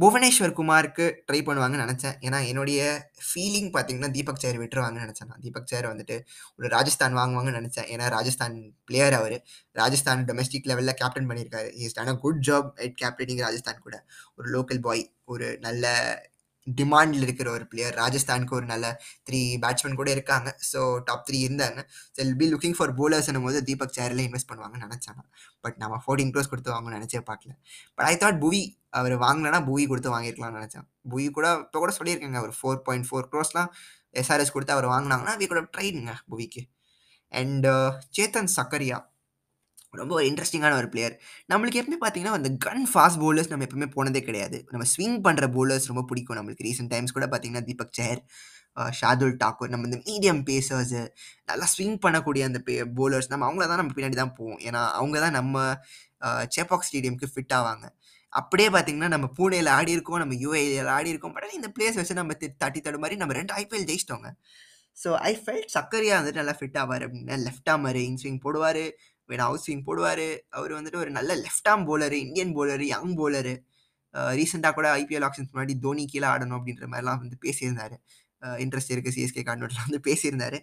புவனேஸ்வர் குமாருக்கு ட்ரை பண்ணுவாங்கன்னு நினச்சேன் ஏன்னா என்னுடைய ஃபீலிங் பார்த்தீங்கன்னா, தீபக் சேர் விட்டுருவாங்கன்னு நினச்சேன் நான். தீபக் சேர் வந்துட்டு ஒரு ராஜஸ்தான் வாங்குவாங்கன்னு நினச்சேன் ஏன்னா ராஜஸ்தான் பிளேயர் அவர் ராஜஸ்தான் டொமெஸ்டிக் லெவலில் கேப்டன் பண்ணியிருக்காரு. Is has done a good job at captaining Rajasthan கூட. ஒரு லோக்கல் பாய். ஒரு நல்ல டிமாண்டில் இருக்கிற ஒரு பிளேயர். ராஜஸ்தானுக்கு ஒரு நல்ல த்ரீ பேட்ஸ்மேன் கூட இருக்காங்க. ஸோ டாப் த்ரீ இருந்தாங்க. So will be looking for பவுலர்ஸ்ன்னும்போது Deepak சேரில் இன்வெஸ்ட் பண்ணுவாங்கன்னு நினச்சாங்க பட் நம்ம ஃபோர்டின் க்ரோஸ் கொடுத்து வாங்கணும்னு நினச்சே பார்க்கல. பட் ஐ தாட் புவி அவர் வாங்கினா புவி கொடுத்து வாங்கியிருக்கலாம்னு நினச்சேன் புவி கூட இப்போ கூட சொல்லியிருக்கேங்க. ஒரு 4.4 க்ரோர்ஸ்லாம் எஸ்ஆர்எஸ் கொடுத்து அவர் வாங்கினாங்கன்னா வி கூட ஹவ் ட்ரைடுங்க புவிக்கு. அண்ட் சேத்தன் சக்கரியா ரொம்ப ஒரு இன்ட்ரெஸ்டிங்கான ஒரு பிளேயர். நம்மளுக்கு எப்பவுமே பார்த்தீங்கன்னா, அந்த கன் ஃபாஸ்ட் பவுலர்ஸ் நம்ம எப்பவுமே போனதே கிடையாது. நம்ம ஸ்விங் பண்ணுற பவுலர்ஸ் ரொம்ப பிடிக்கும் நம்மளுக்கு. ரீசெண்ட் டைம்ஸ் கூட பார்த்தீங்கன்னா, தீபக் சேர் ஷாதுல் டாக்கூர் நம்ம இந்த மீடியம் பேசர்ஸு நல்லா ஸ்விங் பண்ணக்கூடிய அந்த பே பவுலர்ஸ் நம்ம அவங்கள தான் நம்ம பின்னாடி தான் போவோம். ஏன்னா, அவங்க தான் நம்ம சேப்பாக் ஸ்டேடியம்க்கு ஃபிட் ஆவாங்க. அப்படியே பார்த்தீங்கன்னா, நம்ம பூனேல ஆடியிருக்கோம், நம்ம யுஏஇல ஆடியிருக்கோம். பட் இந்த பிளேஸ் வச்சு நம்ம தட்டி தடு மாதிரி நம்ம ரெண்டு ஐபிஎல் ஜெயிச்சிட்டோங்க. ஸோ ஐ ஃபெல்ட் சக்கரியா வந்துட்டு நல்லா ஃபிட் ஆவார் அப்படின்னா லெஃப்ட் ஆர்மரு, இன் ஸ்விங் வேணா அவுட் ஸ்விங் அவர் வந்துட்டு ஒரு நல்ல left arm bowler Indian bowler, young bowler. ரீசெண்டாக கூட ஐபிஎல் ஆப்ஷன்ஸ் முன்னாடி தோனி கீழே ஆடணும் அப்படின்ற மாதிரிலாம் வந்து பேசியிருந்தார் இன்ட்ரெஸ்ட் இருக்குது சிஎஸ்கே ஆடணும்லாம் வந்து பேசியிருந்தார்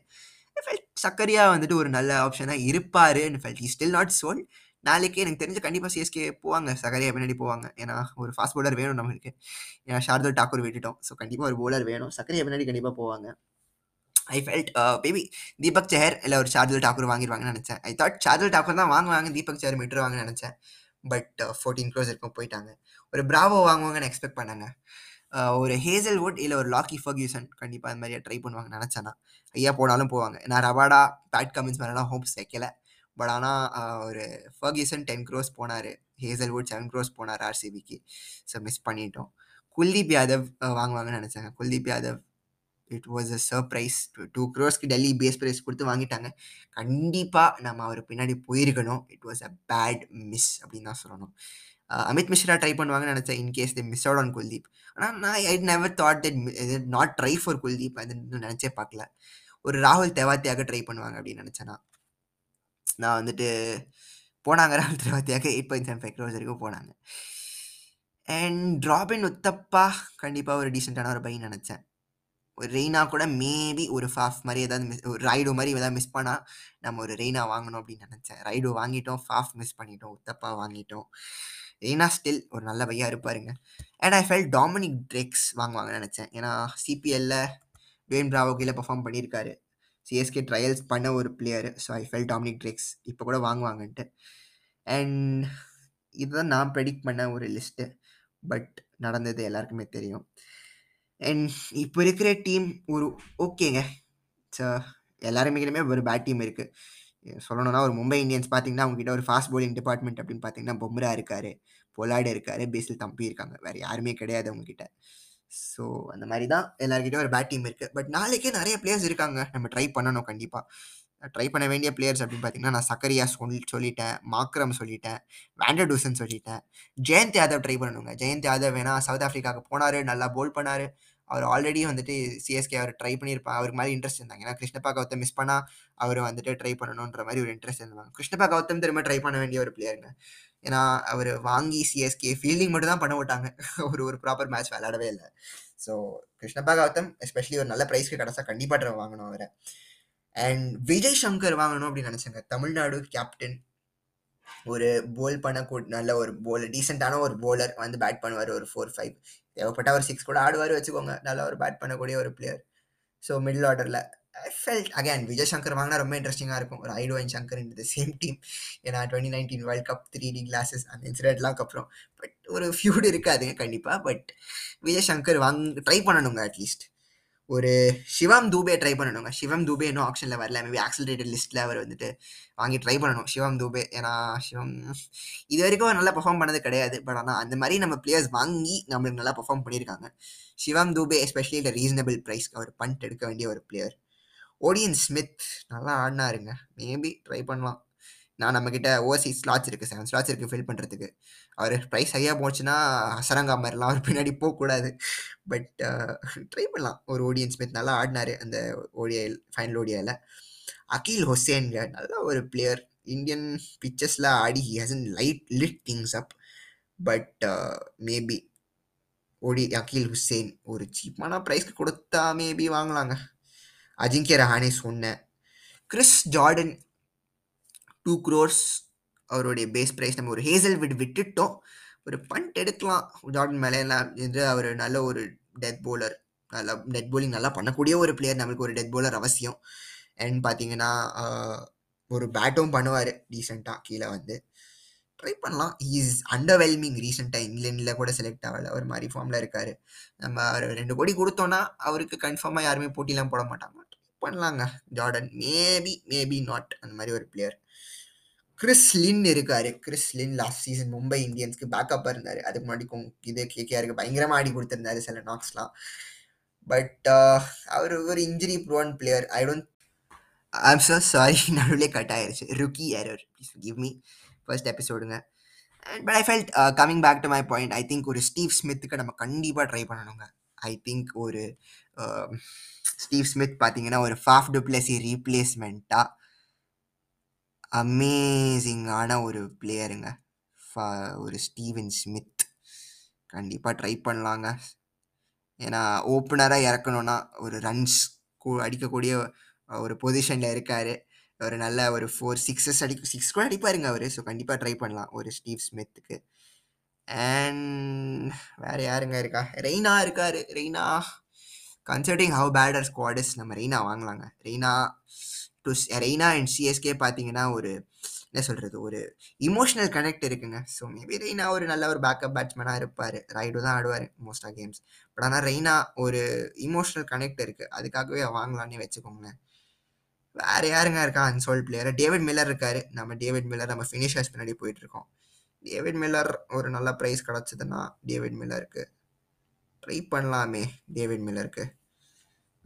ஃபெல்ட் சக்கரியா வந்துட்டு ஒரு நல்ல ஆப்ஷனாக இருப்பாருன்னு felt. He still not sold. நாளைக்கு எனக்கு தெரிஞ்சு கண்டிப்பாக சிஎஸ்கே போவாங்க. சகரியா பின்னாடி போவாங்க. ஏன்னா, ஒரு ஃபாஸ்ட் பவுலர் வேணும் நம்மளுக்கு. ஏன்னா ஷார்தல் டாக்கூர் விட்டுட்டோம். ஸோ கண்டிப்பாக ஒரு பவுலர் வேணும். சக்கரியா பின்னாடி கண்டிப்பாக போவாங்க. I felt baby maybe Deepak Chahar இல்லை ஒரு ஷார்துல் தாக்கூர் வாங்கிருவாங்கன்னு நினச்சேன் ஐ தாட் ஷார்துல் தாக்கூர் தான் வாங்குவாங்க. தீபக் சஹர் விட்டுருவாங்கன்னு நினச்சேன் பட் ஃபோர்டீன் க்ளோஸ் இருக்கும் போயிட்டாங்க. ஒரு பிராவோ வாங்குவாங்கன்னு எக்ஸ்பெக்ட் பண்ணாங்க uh, ஒரு ஹேசல் வுட் இல்லை ஒரு லாக்கி ஃபர்கியூசன் கண்டிப்பாக அந்த மாதிரியே ட்ரை பண்ணுவாங்கன்னு நினச்சேன்னா ஐயா போனாலும் போவாங்க. நான் ரபாடா, பேட் கமின்ஸ் மேலாம் ஹோப்ஸ் வைக்கல. பட் ஆனால் uh, ஒரு ஃபர்கியூசன் டென் க்ரோஸ் போனார் ஹேசல் வுட் செவன் க்ரோஸ் போனார் ஆர்சிபிக்கு. ஸோ மிஸ் பண்ணிட்டோம். குல்தீப் யாதவ் uh, வாங்குவாங்கன்னு நினச்சாங்க Kuldeep Yadav it was a surprise. Two க்ரோஸ்க்கு Delhi base price கொடுத்து வாங்கிட்டாங்க. கண்டிப்பாக நம்ம அவர் பின்னாடி போயிருக்கணும். It was a bad miss அப்படின்னு தான் சொல்லணும். அமித் மிஸ்ரா ட்ரை பண்ணுவாங்கன்னு நினச்சேன் in case the miss out on Kuldeep. ஆனால் நான் I never thought that not try for Kuldeep அது நினச்சே பார்க்கல. ஒரு ராகுல் தெவாத்தியாக ட்ரை பண்ணுவாங்க அப்படின்னு நினச்சேன்னா நான். வந்துட்டு போனாங்க ராகுல் தெவாத்தியாக 8.75 க்ரோர்ஸ் வரைக்கும் போனாங்க. அண்ட் ராபின் உத்தப்பா கண்டிப்பாக ஒரு டீசெண்டான ஒரு பையன் நினச்சேன் ஒரு ரெய்னா கூட மேபி ஒரு ஃபாஃப் மாதிரி ஏதாவது மிஸ் ஒரு ரைடோ மாதிரி ஏதாவது மிஸ் பண்ணால் நம்ம ஒரு ரெய்னா வாங்கணும் அப்படின்னு நினச்சேன் ரைடோ வாங்கிட்டோம். ஃபாஃப் மிஸ் பண்ணிட்டோம். உத்தப்பா வாங்கிட்டோம். ரெய்னா ஸ்டில் ஒரு நல்ல பையா இருப்பாருங்க. And I felt Dominic Drakes வாங்குவாங்கன்னு நினச்சேன் ஏன்னா, சிபிஎல்ல வேன் பிராவோ கீழே பெர்ஃபார்ம் பண்ணியிருக்காரு. சிஎஸ்கே ட்ரையல்ஸ் பண்ண ஒரு player. So I felt Dominic Drakes இப்போ கூட வாங்குவாங்கன்ட்டு. அண்ட் இதுதான் நான் ப்ரெடிக்ட் பண்ண ஒரு லிஸ்ட்டு. பட் நடந்தது எல்லாருக்குமே தெரியும். அண்ட் இப்போ இருக்கிற டீம் ஒரு ஓகேங்க. ஸோ எல்லாருமே ஒரு பேட் டீம் இருக்குது சொல்லணும்னா ஒரு மும்பை இந்தியன்ஸ் பார்த்தீங்கன்னா, அவங்ககிட்ட ஒரு ஃபாஸ்ட் பவுலிங் டிபார்ட்மெண்ட் அப்படின்னு பார்த்தீங்கன்னா, பொம்ரா இருக்காரு. பொலாடு இருக்காரு. பேசில் தம்பி இருக்காங்க. வேறு யாருமே கிடையாது அவங்ககிட்ட ஸோ அந்த மாதிரி தான் எல்லார்கிட்டயும் ஒரு பேட் டீம் இருக்குது பட் நாளைக்கே நிறைய பிளேயர்ஸ் இருக்காங்க. நம்ம ட்ரை பண்ணணும் கண்டிப்பாக ட்ரை பண்ண வேண்டிய பிளேயர்ஸ் அப்படின்னு பார்த்தீங்கன்னா, நான் சக்கரியா சொல் சொல்லிட்டேன். மாக்ரம் சொல்லிட்டேன். வேண்டர் டூசன் சொல்லிட்டேன். ஜெயந்த் யாதவ் ட்ரை பண்ணணுங்க. ஜெயந்த் யாதவ் வேணா சவுத் ஆஃப்ரிக்காவுக்கு போனார் நல்லா போல் பண்ணார் அவர் ஆல்ரெடி வந்துட்டு சிஎஸ்கே அவர் ட்ரை பண்ணியிருப்பா அவருக்கு மாதிரி இன்ட்ரெஸ்ட் இருந்தாங்க. ஏன்னா கிருஷ்ணப்பா கௌதம் மிஸ் பண்ணா, அவர் வந்துட்டு ட்ரை பண்ணணுன்ற மாதிரி ஒரு இன்ட்ரெஸ்ட் இருந்தாங்க. கிருஷ்ணப்பா கௌதம் திரும்ப ட்ரை பண்ண வேண்டிய ஒரு பிளேயருங்க. ஏன்னா, அவர் வாங்கி சிஎஸ்கே ஃபீல்டிங் மட்டும் தான் பண்ண விட்டாங்க. ஒரு ஒரு ப்ராப்பர் மேட்ச் விளையாடவே இல்லை ஸோ கிருஷ்ணப்பா கௌதம் எஸ்பெஷலி ஒரு நல்ல ப்ரைஸ்க்கு கடைசாக கண்டிப்பாக ட்ரை வாங்கணும் அவரை அண்ட் விஜய் சங்கர் வாங்கணும் அப்படின்னு நினச்சாங்க தமிழ்நாடு கேப்டன். ஒரு பவுல் பண்ணக்கூ நல்ல ஒரு பவுலர் டீசெண்டான ஒரு போலர் வந்து பேட் பண்ணுவார் ஒரு 4, 5 தேவைப்பட்ட ஒரு சிக்ஸ் கூட ஆடுவார் வச்சுக்கோங்க. நல்லா ஒரு பேட் பண்ணக்கூடிய ஒரு பிளேயர். ஸோ மிடில் ஆர்டரில் I felt again Vijay Shankar வாங்கினா ரொம்ப இன்ட்ரெஸ்டிங்காக இருக்கும். ஒரு ஐடோ and Shankar in the same team. ஏன்னா 2019 வேர்ல்ட் கப் 3டி கிளாஸஸ் அந்த இன்சிடென்ட்லாம் அப்புறம். பட் ஒரு ஃபியூடு இருக்காதுங்க கண்டிப்பாக பட் விஜய் சங்கர் வாங்க ட்ரை பண்ணணுங்க அட்லீஸ்ட். ஒரு சிவம் தூபே ட்ரை பண்ணணுங்க. சிவம் தூபே இன்னும் ஆப்ஷனில் வரல. மேபி ஆக்ஸலரேட்டட் லிஸ்ட்டில் அவர் வந்துட்டு வாங்கி ட்ரை பண்ணணும். சிவம் தூபே. ஏன்னா சிவம் இது வரைக்கும் நல்லா பெர்ஃபார்ம் பண்ணது கிடையாது. பட் ஆனால் அந்த மாதிரி நம்ம பிளேயர்ஸ் வாங்கி நம்மளுக்கு நல்லா பெர்ஃபார்ம் பண்ணியிருக்காங்க. சிவம் தூபே எஸ்பெஷலி இந்த ரீசனபிள் ப்ரைஸ் அவர் பண்ட் எடுக்க வேண்டிய ஒரு பிளேயர். ஓடியன் ஸ்மித் நல்லா ஆடினாருங்க மேபி ட்ரை பண்ணலாம். நான் நம்மக்கிட்ட ஓவர்சீஸ் ஸ்லாட்ஸ் இருக்கு. செவன் ஸ்லாட்ஸ் இருக்கு ஃபில் பண்றதுக்கு. அவர் ப்ரைஸ் ஹையா போச்சுன்னா, ஹசரங்கா மாதிரிலாம் அவர் பின்னாடி போகக்கூடாது பட் ட்ரை பண்ணலாம். ஒரு ஓடியன்ஸ் ஸ்மித் நல்லா ஆடினாரு அந்த ஓடிஐ ஃபைனல் ஓடிஐல. அகீல் ஹொசேன்க நல்ல ஒரு பிளேயர். இந்தியன் பிக்சர்ஸில் ஆடி he hasn't light lit things up. But maybe ஓடி அகீல் ஹுசேன் ஒரு சீப்பான ப்ரைஸ்க்கு கொடுத்தா மேபி வாங்கலாங்க. அஜிங்கிய ரஹானே சொன்னேன். கிறிஸ் ஜார்டன் டூ க்ரோர்ஸ் அவருடைய பேஸ் ப்ரைஸ் நம்ம ஒரு ஹேசல்வுட் விட்டுட்டோம். ஒரு பண்ட் எடுக்கலாம். ஜார்டன் மேலே என்று அவர் நல்ல ஒரு டெத் பவுலர். நல்லா டெத் பவுலிங் நல்லா பண்ணக்கூடிய ஒரு பிளேயர். நம்மளுக்கு ஒரு டெத் பவுலர் அவசியம். அண்ட் பார்த்தீங்கன்னா, ஒரு பேட்டும் பண்ணுவார் ரீசெண்டாக கீழே வந்து. ட்ரை பண்ணலாம். இஸ் அண்டர்வெல்மிங் ரீசெண்டாக இங்கிலாண்டில் கூட செலக்ட் ஆகலை ஒரு மாதிரி ஃபார்மில் இருக்கார் நம்ம அவர் ரெண்டு கோடி கொடுத்தோன்னா அவருக்கு கன்ஃபார்மாக யாருமே போட்டிலாம் போட மாட்டாங்க. ட்ரை பண்ணலாங்க. ஜார்டன் மேபி, மேபி நாட் அந்த மாதிரி ஒரு பிளேயர். கிறிஸ் லின் இருக்காரு. Chris Lynn last season Mumbai இந்தியன்ஸ்க்கு பேக்கப்பாக இருந்தார். அதுக்கு முன்னாடி இது கேகேஆருக்கு பயங்கரமாக ஆடி கொடுத்துருந்தாரு சில நாக்ஸ்லாம் பட் அவர் ஒரு injury prone player I don't I'm so sorry நடுவிலே கட் ஆயிருச்சு. Rookie error please give me first எபிசோடுங்க but I felt coming back to my point I think ஒரு ஸ்டீவ் ஸ்மித்துக்கு நம்ம கண்டிப்பாக ட்ரை பண்ணணுங்க. ஐ திங்க் ஒரு ஸ்டீவ் ஸ்மித் பார்த்தீங்கன்னா ஒரு ஃபாஃப் டுப்ளசி ரீப்ளேஸ்மெண்ட்டாக அமேசிங்கான ஒரு பிளேயருங்க ஒரு ஸ்டீவன் ஸ்மித் கண்டிப்பாக ட்ரை பண்ணலாங்க. ஏன்னா ஓப்பனராக இறக்கணும்னா ஒரு ரன்ஸ் அடிக்கக்கூடிய ஒரு பொசிஷனில் இருக்கார். ஒரு நல்ல ஒரு ஃபோர் சிக்ஸஸ் அடி சிக்ஸ் கூட அடிப்பாருங்க அவர். ஸோ கண்டிப்பாக ட்ரை பண்ணலாம் ஒரு ஸ்டீவ் ஸ்மித்துக்கு அண்ட் வேறு யாருங்க இருக்கா? ரெய்னா இருக்கார். Raina considering how bad our squads நம்ம Raina வாங்கலாங்க. Raina to Raina and CSK பார்த்தீங்கன்னா ஒரு என்ன சொல்கிறது ஒரு இமோஷனல் கனெக்ட் இருக்குங்க. ஸோ மேபி ரெய்னா ஒரு நல்ல ஒரு பேக்கப் பேட்ஸ்மேனாக இருப்பார். ரைடு தான் ஆடுவார் மோஸ்ட் ஆஃப் கேம்ஸ் பட் ஆனால் ரெய்னா ஒரு இமோஷனல் கனெக்ட் இருக்குது அதுக்காகவே வாங்கலான்னு வச்சுக்கோங்களேன். வேறு யாருங்க இருக்கா? அன்சோல்ட் பிளேயர் டேவிட் மில்லர் இருக்காரு. நம்ம டேவிட் மில்லர் நம்ம ஃபினிஷர்ஸ் பின்னாடி போயிட்டு இருக்கோம் டேவிட் மில்லர் ஒரு நல்ல ப்ரைஸ் கிடச்சதுன்னா டேவிட் மில்லருக்கு ட்ரை பண்ணலாமே டேவிட் மில்லருக்கு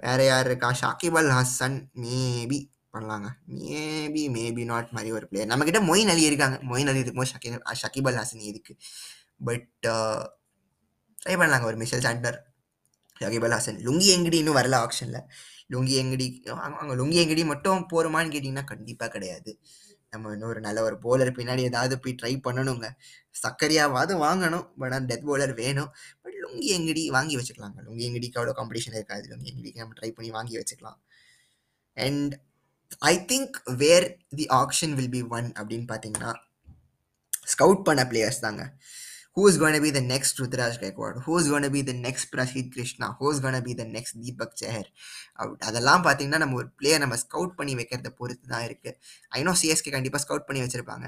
வேற யார் இருக்கா? ஷாக்கிப் அல் ஹசன் மேபி பண்ணலாங்க. மேபி மேபி நாட் மாதிரி ஒரு பிளேயர் நம்மக்கிட்ட மொயின் அலி இருக்காங்க. மொயின் அலி இருக்கும்போது ஷக்கீப் ஷக்கீப் அல் ஹாசன் இருக்கு. பட் ட்ரை uh, பண்ணலாங்க. ஒரு Mitchell Santner Shakib Al Hasan. Lungi Ngidi இன்னும் வரல ஆப்ஷனில் லுங்கி எங்கடி அவங்க லுங்கி எங்கடி மட்டும் போருமான்னு கேட்டிங்கன்னா கண்டிப்பாக கிடையாது. நம்ம இன்னொரு நல்ல ஒரு போலர் பின்னாடி ஏதாவது போய் ட்ரை பண்ணணுங்க. சக்கரையாவது வாங்கணும். பட் ஆனால் டெத் போலர் வேணும். பட் லுங்கி எங்கடி வாங்கி வச்சுக்கலாங்க. லுங்கி எங்கடிக்கு அவ்வளோ காம்படிஷன் இருக்காது. லுங்கி எங்கடிக்கு நம்ம ட்ரை பண்ணி வாங்கி வச்சுக்கலாம். And I think where the action will be one அப்படின்னு பார்த்தீங்கன்னா ஸ்கவுட் பண்ண பிளேயர்ஸ் தாங்க. Who is going to be the next Rutraj Gaikwad, who is going to be the next Prashid Krishna, who is going to be the next Deepak Chahar? அதெல்லாம் பார்த்தீங்கன்னா நம்ம ஒரு player நம்ம scout பண்ணி வைக்கிறத பொறுத்து தான் இருக்குது ஐநோ சிஎஸ்கே கண்டிப்பாக ஸ்கவுட் பண்ணி வச்சிருப்பாங்க.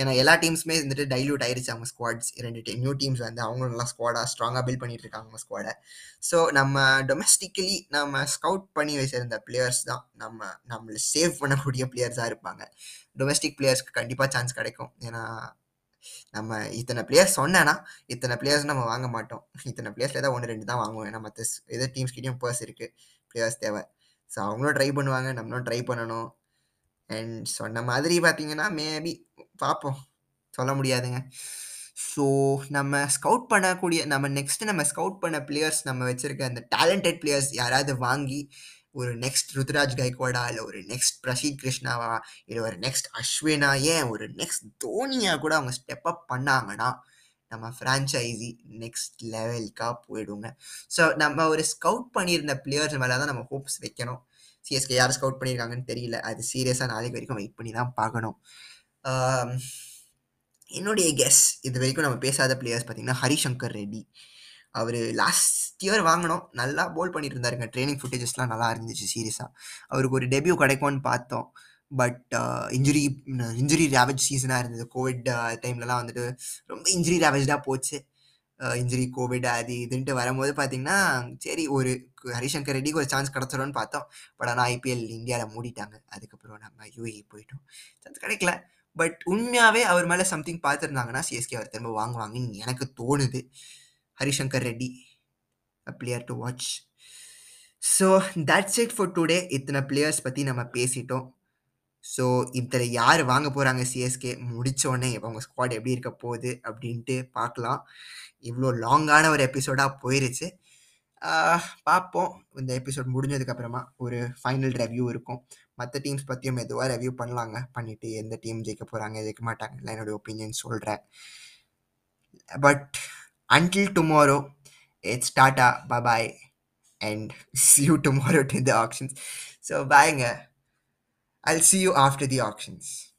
ஏன்னா எல்லா டீம்ஸுமே வந்துட்டு டைல்யூட் ஆயிருச்சு அவங்க ஸ்குவாட்ஸ் ரெண்டு டீம் நியூ டீம்ஸ் வந்து அவங்களும் நல்லா ஸ்குவாடாக ஸ்ட்ராங்காக பில்ட் பண்ணிட்டு இருக்காங்க அவங்க ஸ்குவாடை ஸோ நம்ம டொமஸ்டிக்கலி நம்ம ஸ்கவுட் பண்ணி வச்சிருந்த பிளேயர்ஸ் தான் நம்ம நம்மளை சேவ் பண்ணக்கூடிய பிளேயர்ஸாக இருப்பாங்க. டொமஸ்டிக் பிளேயர்ஸ்க்கு கண்டிப்பாக சான்ஸ் கிடைக்கும். ஏன்னா நம்ம இத்தனை பிளேயர்ஸ் சொன்னேன்னா இத்தனை பிளேயர்ஸ் நம்ம வாங்க மாட்டோம். இத்தனை பிளேயர்ஸ்ல ஏதாவது ஒன்று ரெண்டு தான் வாங்குவோம். ஏன்னா மற்ற எதோ டீம்ஸ் கிட்டேயும் பர்ஸ் இருக்கு பிளேயர்ஸ் தேவை. ஸோ அவங்களும் ட்ரை பண்ணுவாங்க நம்மளும் ட்ரை பண்ணணும். அண்ட் சொன்ன மாதிரி பார்த்தீங்கன்னா மேபி பார்ப்போம் சொல்ல முடியாதுங்க. ஸோ நம்ம ஸ்கவுட் பண்ணக்கூடிய நம்ம நெக்ஸ்ட் நம்ம ஸ்கவுட் பண்ண பிளேயர்ஸ் நம்ம வச்சிருக்க அந்த டேலண்டட் பிளேயர்ஸ் யாராவது வாங்கி ஒரு நெக்ஸ்ட் ருத்ராஜ் கைக்வாடா இல்லை ஒரு நெக்ஸ்ட் பிரசீத் கிருஷ்ணாவா? இல்லை ஒரு நெக்ஸ்ட் அஸ்வினா? ஏன் ஒரு நெக்ஸ்ட் தோனியா கூட அவங்க ஸ்டெப் அப் பண்ணாங்கன்னா நம்ம ஃப்ரான்ச்சைசி நெக்ஸ்ட் லெவலுக்காக போயிடுங்க. ஸோ நம்ம ஒரு ஸ்கவுட் பண்ணியிருந்த பிளேயர்ஸ் மேலே தான் நம்ம ஹோப்ஸ் வைக்கணும். சிஎஸ்கே யார் ஸ்கவுட் பண்ணியிருக்காங்கன்னு தெரியல. அது சீரியஸாக நாளைக்கு வரைக்கும் வெயிட் பண்ணி தான் பார்க்கணும். என்னுடைய கெஸ் இது வரைக்கும் நம்ம பேசாத பிளேயர்ஸ் பார்த்தீங்கன்னா ஹரிசங்கர் ரெட்டி. அவர் லாஸ்ட் இயர் வாங்கினோம். நல்லா போல் பண்ணிட்டு இருந்தாருங்க ட்ரைனிங் ஃபுட்டேஜஸ்லாம் நல்லா இருந்துச்சு சீரியஸாக அவருக்கு ஒரு டெபியூ கிடைக்கும்னு பார்த்தோம். பட் இன்ஜுரி இன்ஜுரி ரேவேஜ் சீசனாக இருந்தது. கோவிட் டைம்லலாம் uh, வந்துட்டு ரொம்ப இன்ஜுரி ரேவேஜாக போச்சு. Uh, இன்ஜுரி கோவிட் அது இதுன்ட்டு வரும்போது பார்த்தீங்கன்னா சரி ஒரு ஹரிசங்கர் ரெட்டிக்கு ஒரு சான்ஸ் கிடச்சிடும்னு பார்த்தோம். பட் ஆனால் ஐபிஎல் இந்தியாவில் மூடிட்டாங்க. அதுக்கப்புறம் நம்ம யூஏ போயிட்டோம். சான்ஸ் கிடைக்கல. பட் உண்மையாகவே அவர் மேலே சம்திங் பார்த்துருந்தாங்கன்னா சிஎஸ்கே அவர் திரும்ப வாங்குவாங்கன்னு எனக்கு தோணுது. Harishankar Reddy. A player to watch so that's it for today இத்தனை பிளேயர்ஸ் பற்றி நம்ம பேசிட்டோம். ஸோ இதில் யார் வாங்க போகிறாங்க சிஎஸ்கே முடித்தோடனே அவங்க ஸ்குவாட் எப்படி இருக்க போகுது அப்படின்ட்டு பார்க்கலாம். இவ்வளோ லாங்கான ஒரு எபிசோடாக போயிருச்சு. பார்ப்போம். இந்த எபிசோட் முடிஞ்சதுக்கப்புறமா ஒரு ஃபைனல் ரெவ்யூ இருக்கும். மற்ற டீம்ஸ் பற்றியும் மெதுவாக ரெவ்யூ பண்ணலாங்க. பண்ணிவிட்டு எந்த டீம் ஜெயிக்க போகிறாங்க ஜெயிக்க மாட்டாங்க என்னுடைய ஒப்பீனியன் சொல்கிறேன் but until tomorrow it's tata bye bye and see you tomorrow to the auctions. So bye i'll see you after the auctions